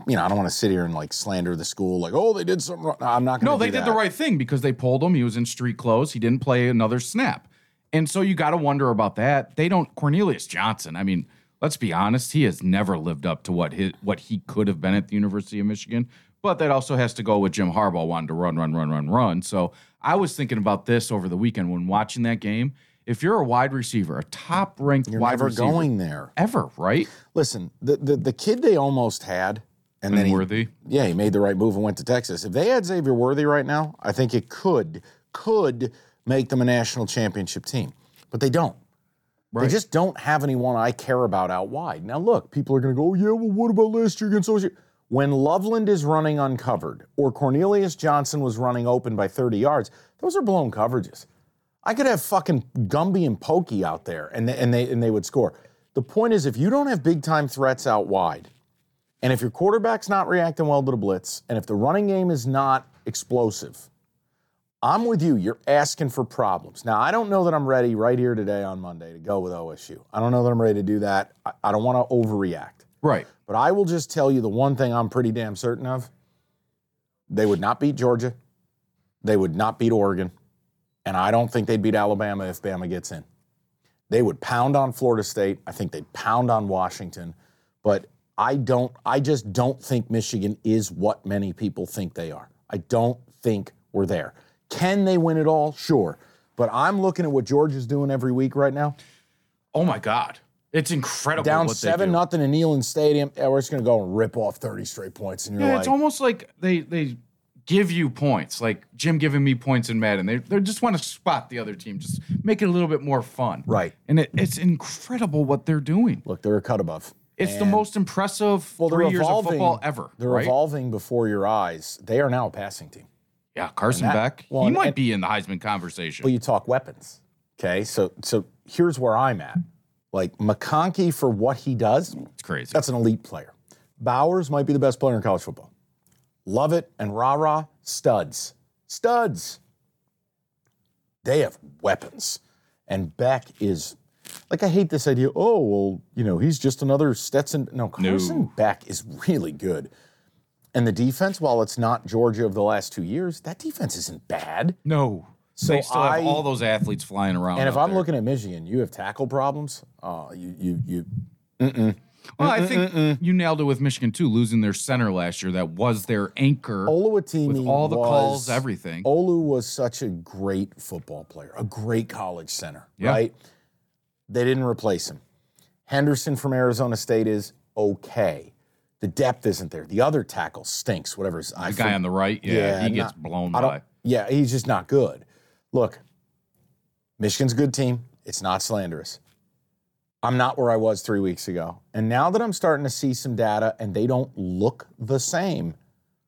You know, I don't want to sit here and like slander the school. Like, oh, they did something wrong. No, I'm not going to. No, they did the right thing because they pulled him. He was in street clothes. He didn't play another snap. And so you got to wonder about that. They don't Cornelius Johnson. I mean, let's be honest, he has never lived up to what his what he could have been at the University of Michigan. But that also has to go with Jim Harbaugh wanting to run, run, run, run, run. So I was thinking about this over the weekend when watching that game. If you're a wide receiver, a top ranked wide never receiver going there. ever, right? Listen, the, the the kid they almost had, and then he, Worthy. yeah, he made the right move and went to Texas. If they had Xavier Worthy right now, I think it could could make them a national championship team, but they don't. They just don't have anyone I care about out wide. Now, look, people are going to go, oh, yeah, well, what about last year against OSU? When Loveland is running uncovered or Cornelius Johnson was running open by 30 yards, those are blown coverages. I could have fucking Gumby and Pokey out there and they, and they, and they would score. The point is, if you don't have big time threats out wide, and if your quarterback's not reacting well to the blitz, and if the running game is not explosive, I'm with you. You're asking for problems. Now, I don't know that I'm ready right here today on Monday to go with OSU. I don't know that I'm ready to do that. I, I don't want to overreact. Right. But I will just tell you the one thing I'm pretty damn certain of they would not beat Georgia, they would not beat Oregon, and I don't think they'd beat Alabama if Bama gets in. They would pound on Florida State. I think they'd pound on Washington. But I don't I just don't think Michigan is what many people think they are. I don't think we're there. Can they win it all? Sure. But I'm looking at what Georgia's doing every week right now. Oh my God. It's incredible. Down what they seven nothing in Neyland Stadium. Yeah, we're just gonna go and rip off 30 straight points. And you're Yeah, like, it's almost like they they give you points, like Jim giving me points in Madden. They they just want to spot the other team, just make it a little bit more fun. Right. And it, it's incredible what they're doing. look, they're a cut above. It's the most impressive well, three years of football ever. They're right? evolving before your eyes. They are now a passing team. Yeah, Carson that- Beck. well, he and- might and- be in the Heisman conversation. Well, you talk weapons. Okay, so so here's where I'm at. Like McConkey for what he does, it's crazy. that's an elite player. Bowers might be the best player in college football. Love it and rah rah studs, studs. They have weapons, and Beck is like I hate this idea. Oh well, you know he's just another Stetson. No, Carson No. Beck is really good. And the defense, while it's not Georgia of the last two years, that defense isn't bad. no. So they still I- have all those athletes flying around. And if I'm there. looking at Michigan, you have tackle problems. Oh, you you you. well, I think you nailed it with Michigan too, losing their center last year. That was their anchor. Oluwatimi With all the was- calls, everything. Olu was such a great football player, a great college center, Yeah. right? They didn't replace him. Henderson from Arizona State is okay. The depth isn't there. The other tackle stinks. Whatever. I guy on the right, yeah, he gets not- blown by. Yeah, he's just not good. Look, Michigan's a good team. It's not slanderous. I'm not where I was three weeks ago. And now that I'm starting to see some data and they don't look the same,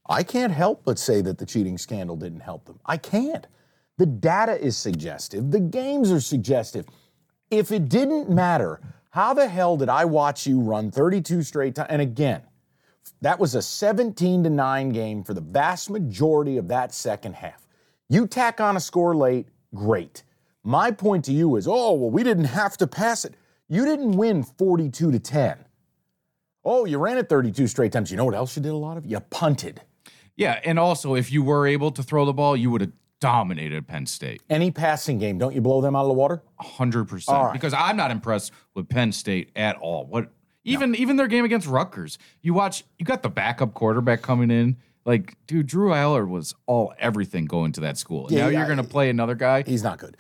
I can't help but say that the cheating scandal didn't help them. I can't. The data is suggestive, the games are suggestive. If it didn't matter, how the hell did I watch you run 32 straight times? And again, that was a 17 to 9 game for the vast majority of that second half. You tack on a score late, great. My point to you is, oh, well, we didn't have to pass it. You didn't win 42 to 10. Oh, you ran it 32 straight times. You know what else you did a lot of? You punted. Yeah, and also if you were able to throw the ball, you would have dominated Penn State. Any passing game, don't you blow them out of the water? hundred percent. All right. Because I'm not impressed with Penn State at all. What even even their game against Rutgers, you watch, you got the backup quarterback coming in. Like, dude, Drew Allar was all everything going to that school. Yeah, now yeah, you're gonna play another guy. He's not good.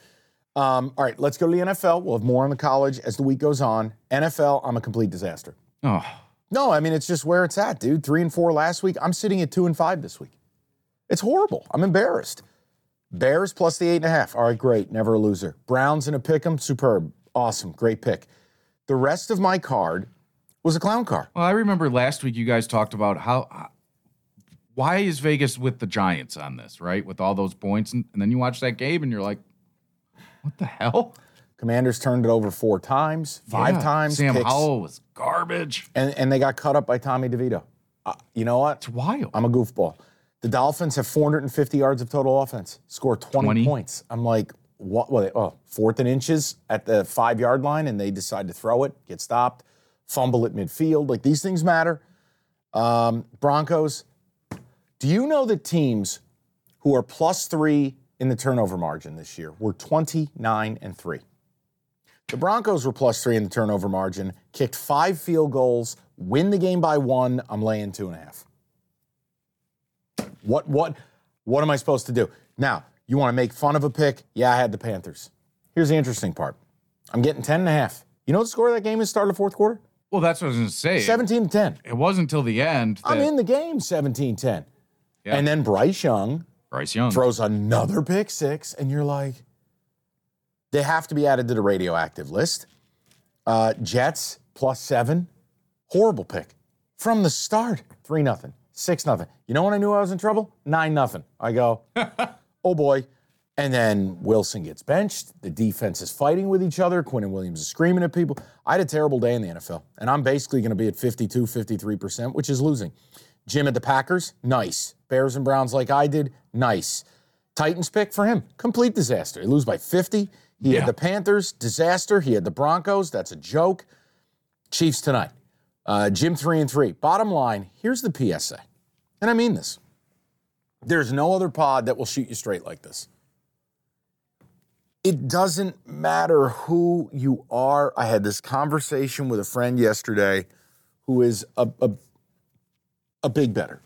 Um, all right, let's go to the NFL. We'll have more on the college as the week goes on. NFL, I'm a complete disaster. Oh, No, I mean it's just where it's at, dude. Three and four last week. I'm sitting at two and five this week. It's horrible. I'm embarrassed. Bears plus the eight and a half. All right, great. Never a loser. Browns in a pick 'em. Superb. Awesome. Great pick. The rest of my card was a clown car. well, I remember last week you guys talked about how. how- Why is Vegas with the Giants on this, right? With all those points, and, and then you watch that game and you're like, "What the hell?" Commanders turned it over four times, five Yeah, times. Sam picks, Howell was garbage. and, and they got cut up by Tommy DeVito. Uh, you know what? It's wild. I'm a goofball. The Dolphins have 450 yards of total offense, score 20, 20? points. I'm like, what? Well, oh, fourth and inches at the five yard line, and they decide to throw it, get stopped, fumble at midfield. Like these things matter. Um, Broncos. Do you know that teams who are plus three in the turnover margin this year were 29 and three? The Broncos were plus three in the turnover margin, kicked five field goals, win the game by one. I'm laying two and a half. What what what am I supposed to do? Now, you want to make fun of a pick? Yeah, I had the Panthers. Here's the interesting part. I'm getting 10 and a half. You know what the score of that game is start of the fourth quarter? Well, that's what I was going to say. 17 to 10. It wasn't until the end that I'm in the game 17 10. Yeah. And then Bryce Young Bryce Young. throws another pick six, and you're like, they have to be added to the radioactive list. Uh, Jets plus seven, horrible pick from the start. Three nothing, six nothing. You know when I knew I was in trouble? Nine nothing. I go, oh boy. And then Wilson gets benched. The defense is fighting with each other. Quinnen Williams is screaming at people. I had a terrible day in the NFL, and I'm basically going to be at 52, 53%, which is losing. Jim at the Packers, nice. Bears and Browns, like I did, nice. Titans pick for him, complete disaster. He lose by 50. He Yeah. had the Panthers, disaster. He had the Broncos, that's a joke. Chiefs tonight. Uh, Jim three and three. Bottom line, here's the PSA, and I mean this. There's no other pod that will shoot you straight like this. It doesn't matter who you are. I had this conversation with a friend yesterday who is a, a, a big better.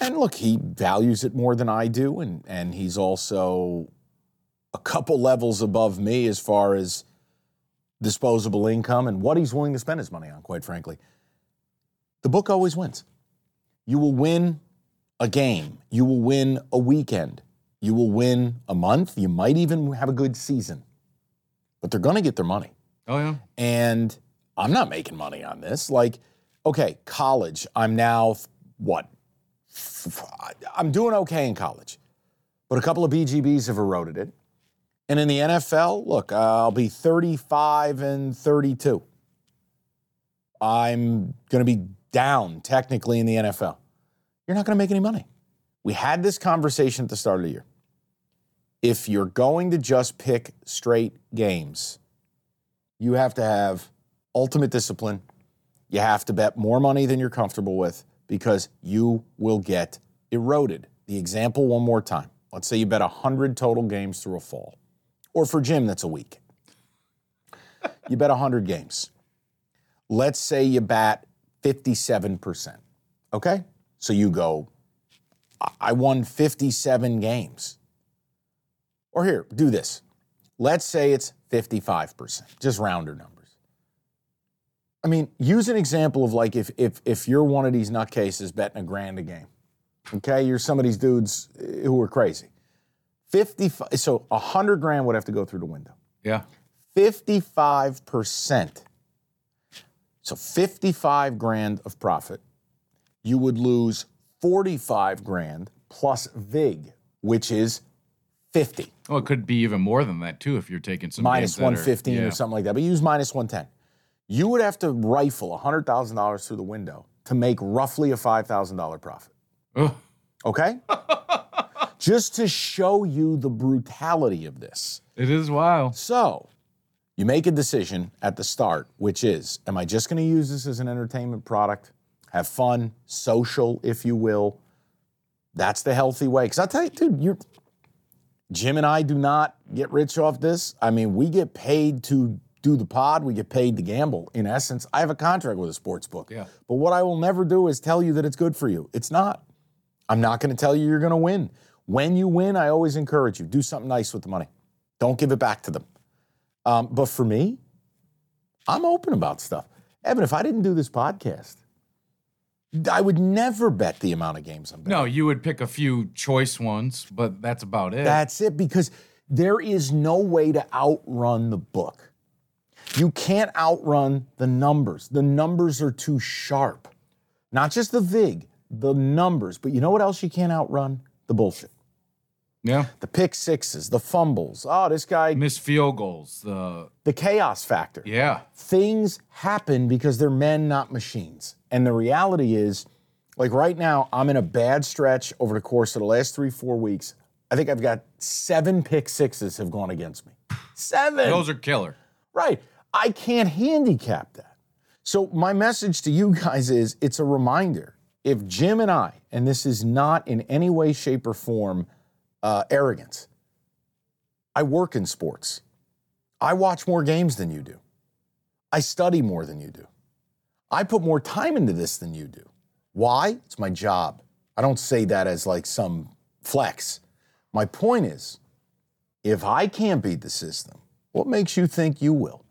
And look, he values it more than I do, and, and he's also a couple levels above me as far as disposable income and what he's willing to spend his money on, quite frankly. The book always wins. You will win a game, you will win a weekend, you will win a month, you might even have a good season, but they're going to get their money. Oh yeah. And I'm not making money on this. Like, okay, college, I'm now what? I'm doing okay in college, but a couple of BGBs have eroded it. And in the NFL, look, I'll be 35 and 32. I'm going to be down technically in the NFL. You're not going to make any money. We had this conversation at the start of the year. If you're going to just pick straight games, you have to have ultimate discipline. You have to bet more money than you're comfortable with because you will get eroded. The example one more time. Let's say you bet 100 total games through a fall, or for Jim, that's a week. you bet 100 games. Let's say you bat 57%. Okay? So you go, I won 57 games. Or here, do this. Let's say it's 55%, just rounder numbers. I mean, use an example of like if if if you're one of these nutcases betting a grand a game. Okay, you're some of these dudes eh, who are crazy. 55 so 100 grand would have to go through the window. Yeah. 55%. So 55 grand of profit. You would lose 45 grand plus VIG, which is 50. Well, it could be even more than that too if you're taking some minus games that are- 115 yeah. or something like that. But use minus 110. You would have to rifle $100,000 through the window to make roughly a $5,000 profit. Ugh. Okay? Just to show you the brutality of this. It is wild. So, you make a decision at the start, which is Am I just going to use this as an entertainment product? Have fun, social, if you will. That's the healthy way. Because I'll tell you, dude, you're, Jim and I do not get rich off this. I mean, we get paid to do the pod, we get paid to gamble. In essence, I have a contract with a sports book. Yeah. But what I will never do is tell you that it's good for you. It's not. I'm not going to tell you you're going to win. When you win, I always encourage you do something nice with the money. Don't give it back to them. Um, but for me, I'm open about stuff. Evan, if I didn't do this podcast, I would never bet the amount of games I'm betting. No, you would pick a few choice ones, but that's about it. That's it, because there is no way to outrun the book. You can't outrun the numbers. The numbers are too sharp. Not just the VIG, the numbers. But you know what else you can't outrun? The bullshit. Yeah. The pick sixes, the fumbles. Oh, this guy, Missed field goals. The the chaos factor. yeah. things happen because they're men, not machines. And the reality is, like right now, I'm in a bad stretch over the course of the last three, four weeks. I think I've got seven pick sixes have gone against me. Seven. Those are killer. right. I can't handicap that. So my message to you guys is it's a reminder. If Jim and I, and this is not in any way, shape, or form uh, arrogance, I work in sports. I watch more games than you do. I study more than you do. I put more time into this than you do. Why? It's my job. I don't say that as like some flex. My point is if I can't beat the system, what makes you think you will?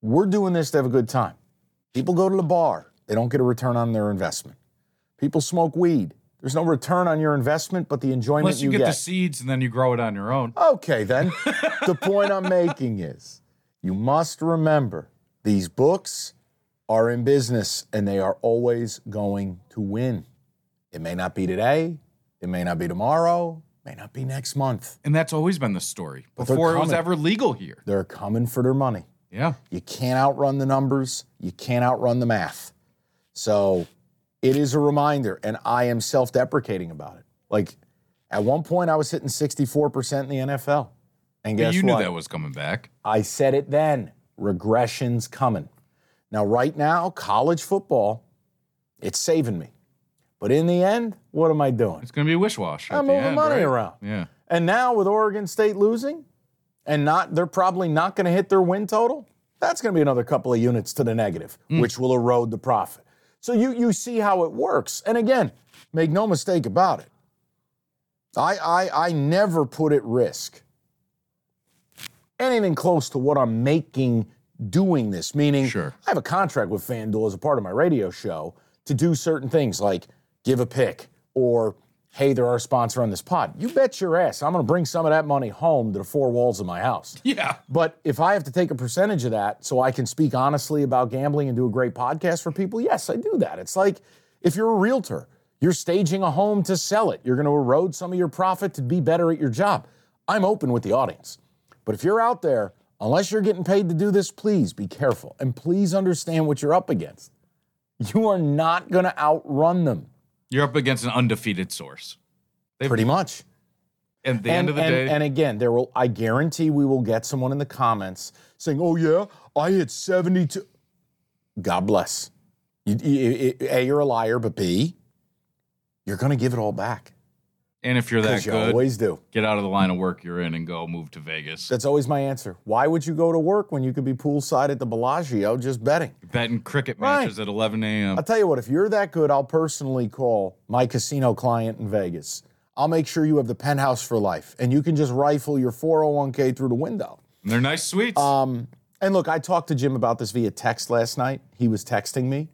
We're doing this to have a good time. People go to the bar, they don't get a return on their investment. People smoke weed. There's no return on your investment, but the enjoyment Unless you, you get, the seeds and then you grow it on your own. Okay, then. the point I'm making is you must remember these books are in business and they are always going to win. It may not be today, it may not be tomorrow, may not be next month. And that's always been the story before it was ever legal here. They're coming for their money. Yeah. You can't outrun the numbers, you can't outrun the math. So it is a reminder, and I am self deprecating about it. Like at one point, I was hitting 64% in the NFL. And guess you knew what? that was coming back. I said it then. Regression's coming. Now, right now, college football, it's saving me. But in the end, what am I doing? It's going to be a wish wash. I'm moving end, money right? around. Yeah. And now with Oregon State losing, and not they're probably not going to hit their win total. That's going to be another couple of units to the negative, hmm. which will erode the profit. So you you see how it works. And again, make no mistake about it. I I, I never put at risk anything close to what I'm making doing this. Meaning, Sure. I have a contract with FanDuel as a part of my radio show to do certain things like give a pick or hey, they're our sponsor on this pod. You bet your ass I'm going to bring some of that money home to the four walls of my house. Yeah. But if I have to take a percentage of that so I can speak honestly about gambling and do a great podcast for people, yes, I do that. It's like if you're a realtor, you're staging a home to sell it, you're going to erode some of your profit to be better at your job. I'm open with the audience. But if you're out there, unless you're getting paid to do this, please be careful and please understand what you're up against. You are not going to outrun them, You're up against an undefeated source. They've- pretty much. At the and, end of the and- day, and again, there will I guarantee we will get someone in the comments saying, "Oh yeah, I hit 72." God bless. You, you- you- a, you're a liar, but B, you're going to give it all back and if you're that you good, always do. get out of the line of work you're in and go move to Vegas. That's always my answer. Why would you go to work when you could be poolside at the Bellagio just betting? Betting cricket Right. matches at 11 a.m. I'll tell you what, if you're that good, I'll personally call my casino client in Vegas. I'll make sure you have the penthouse for life and you can just rifle your 401k through the window. They're nice suites. Um, and look, I talked to Jim about this via text last night. He was texting me.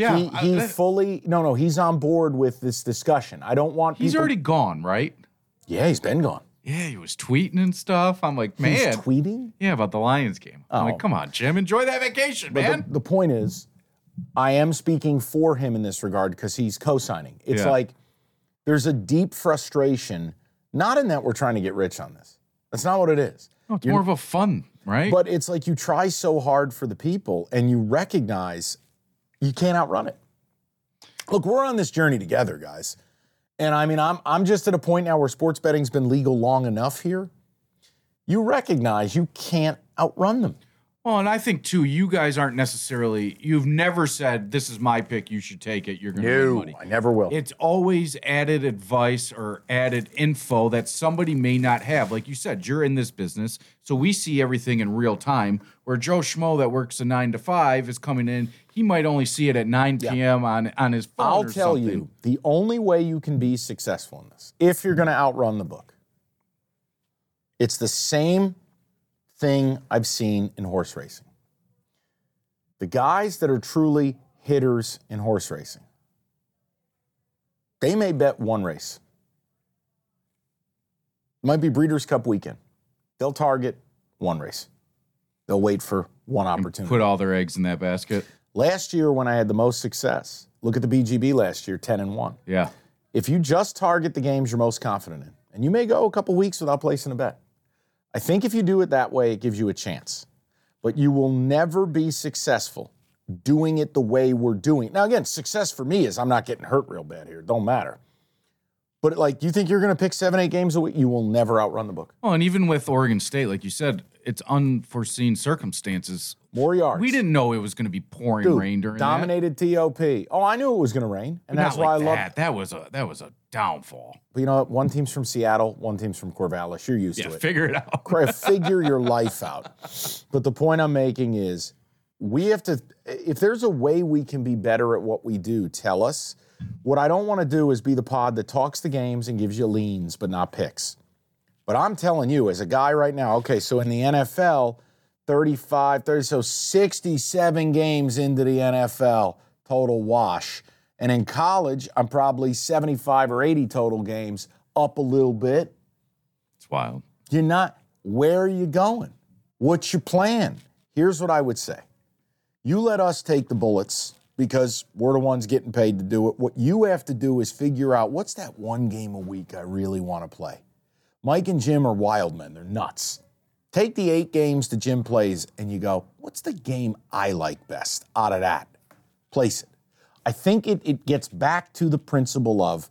Yeah, he, I- he that- fully no no he's on board with this discussion. I don't want he's people- already gone, right? yeah he's been gone. Yeah, he was tweeting and stuff. I'm like, man, He's tweeting. yeah, about the Lions game. I'm Oh. like, come on, Jim, enjoy that vacation, But man. the, the point is, I am speaking for him in this regard because he's co-signing. It's Yeah. like there's a deep frustration, not in that we're trying to get rich on this. That's not what it is. No, it's You're- more of a fun, right? But it's like you try so hard for the people and you recognize you can't outrun it. Look, we're on this journey together, guys. And I mean, I'm I'm just at a point now where sports betting's been legal long enough here. You recognize you can't outrun them. Well, and I think too, you guys aren't necessarily. You've never said this is my pick. You should take it. You're going to win money. I never will. It's always added advice or added info that somebody may not have. Like you said, you're in this business, so we see everything in real time. Where Joe Schmo that works a nine to five is coming in, he might only see it at 9 p.m. on on his phone. I'll tell something. you, the only way you can be successful in this, if you're going to outrun the book, it's the same thing I've seen in horse racing. The guys that are truly hitters in horse racing, they may bet one race. It might be Breeders' Cup weekend. They'll target one race. They'll wait for one opportunity. Put all their eggs in that basket. Last year, when I had the most success, look at the BGB last year, 10 and 1. Yeah. If you just target the games you're most confident in, and you may go a couple weeks without placing a bet, I think if you do it that way, it gives you a chance. But you will never be successful doing it the way we're doing it. Now, again, success for me is I'm not getting hurt real bad here. Don't matter. But like, do you think you're going to pick seven, eight games a week? You will never outrun the book. Well, and even with Oregon State, like you said, it's unforeseen circumstances. More yards. We didn't know it was going to be pouring Dude, rain during dominated TOP. Oh, I knew it was going to rain, that. and that's Not why like I love. that. That was a that was a downfall. But you know what? One team's from Seattle, one team's from Corvallis. You're used Yeah, to it. figure it out. Figure your life out. But the point I'm making is we have to, if there's a way we can be better at what we do, tell us. What I don't want to do is be the pod that talks the games and gives you leans, but not picks. But I'm telling you, as a guy right now, okay, so in the NFL, 35, 30, so 67 games into the NFL, total wash. And in college, I'm probably 75 or 80 total games, up a little bit. It's wild. You're not, where are you going? What's your plan? Here's what I would say you let us take the bullets because we're the ones getting paid to do it. What you have to do is figure out what's that one game a week I really want to play. Mike and Jim are wild men, they're nuts. Take the eight games that Jim plays and you go, what's the game I like best out of that? Place it. I think it, it gets back to the principle of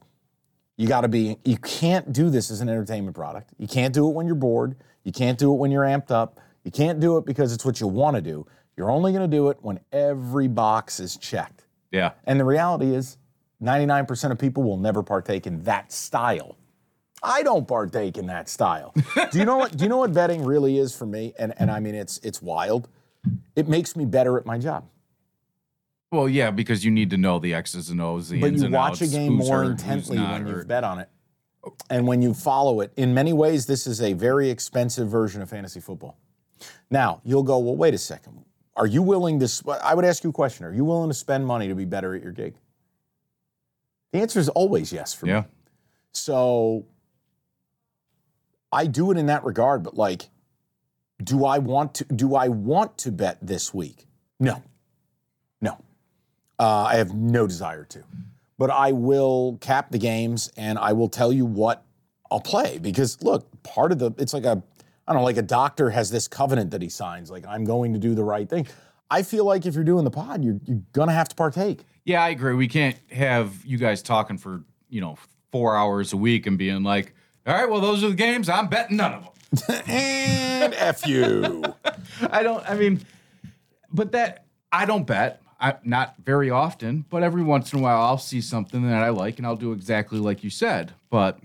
you got to be, you can't do this as an entertainment product. You can't do it when you're bored. You can't do it when you're amped up. You can't do it because it's what you want to do. You're only going to do it when every box is checked. Yeah. And the reality is, 99% of people will never partake in that style. I don't partake in that style. do you know what? Do you know what betting really is for me? And and I mean, it's it's wild. it makes me better at my job. Well, yeah, because you need to know the X's and O's, the but ins you and watch a game more hurt, intently when you've bet on it and when you follow it. In many ways, this is a very expensive version of fantasy football. Now, you'll go, well, wait a second. Are you willing to? I would ask you a question. Are you willing to spend money to be better at your gig? The answer is always yes for me. Yeah. So I do it in that regard, but like, do I want to do I want to bet this week? No. No. Uh, I have no desire to. But I will cap the games and I will tell you what I'll play. Because look, part of the it's like a I don't know, like a doctor has this covenant that he signs, like I'm going to do the right thing. I feel like if you're doing the pod, you're, you're gonna have to partake. Yeah, I agree. We can't have you guys talking for, you know, four hours a week and being like, all right, well, those are the games. I'm betting none of them. and F you. I don't, I mean, but that, I don't bet. I, not very often, but every once in a while I'll see something that I like and I'll do exactly like you said. But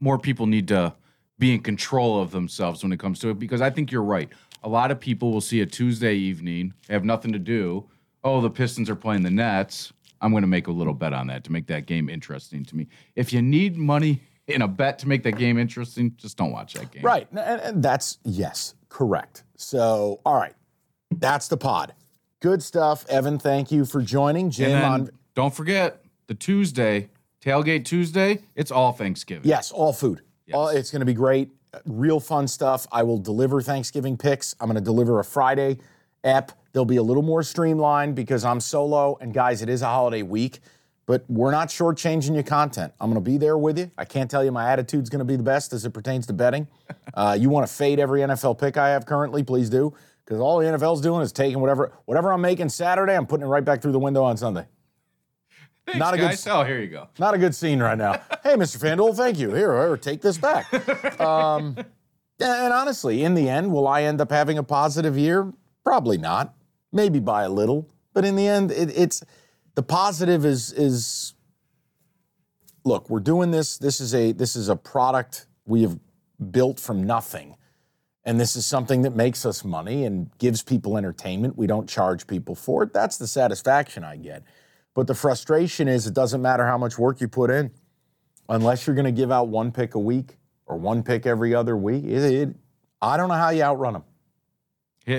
more people need to be in control of themselves when it comes to it because I think you're right. A lot of people will see a Tuesday evening, have nothing to do. Oh, the Pistons are playing the Nets. I'm going to make a little bet on that to make that game interesting to me. If you need money in a bet to make that game interesting, just don't watch that game. Right. And, and that's, yes, correct. So, all right. That's the pod. Good stuff. Evan, thank you for joining. And Jim then on. don't forget the Tuesday, Tailgate Tuesday, it's all Thanksgiving. Yes, all food. All, it's going to be great. Uh, Real fun stuff. I will deliver Thanksgiving picks. I'm going to deliver a Friday ep. They'll be a little more streamlined because I'm solo. And guys, it is a holiday week, but we're not shortchanging your content. I'm going to be there with you. I can't tell you my attitude's going to be the best as it pertains to betting. Uh, you want to fade every NFL pick I have currently? Please do. Because all the NFL's doing is taking whatever whatever I'm making Saturday, I'm putting it right back through the window on Sunday. Thanks, Not a good. Oh, here you go. Not a good scene right now. hey, Mr. FanDuel, thank you. Here, here, take this back. Um, and honestly, in the end, will I end up having a positive year? Probably not. Maybe by a little, but in the end, it, it's the positive is is. Look, we're doing this. This is a this is a product we have built from nothing, and this is something that makes us money and gives people entertainment. We don't charge people for it. That's the satisfaction I get. But the frustration is it doesn't matter how much work you put in, unless you're going to give out one pick a week or one pick every other week. It, it- I don't know how you outrun them.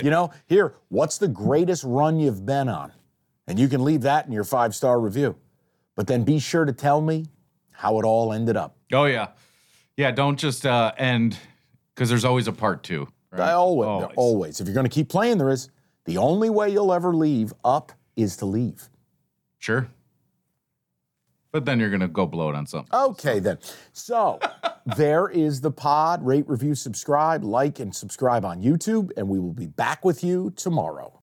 You know, here, what's the greatest run you've been on? And you can leave that in your five star review. But then be sure to tell me how it all ended up. Oh yeah, yeah. Don't just uh, end because there's always a part two. Right? I always, always, If you're going to keep playing, there is. The only way you'll ever leave up is to leave. Sure. But then you're gonna go blow it on something. Okay, then. So there is the pod. Rate, review, subscribe, like, and subscribe on YouTube, and we will be back with you tomorrow.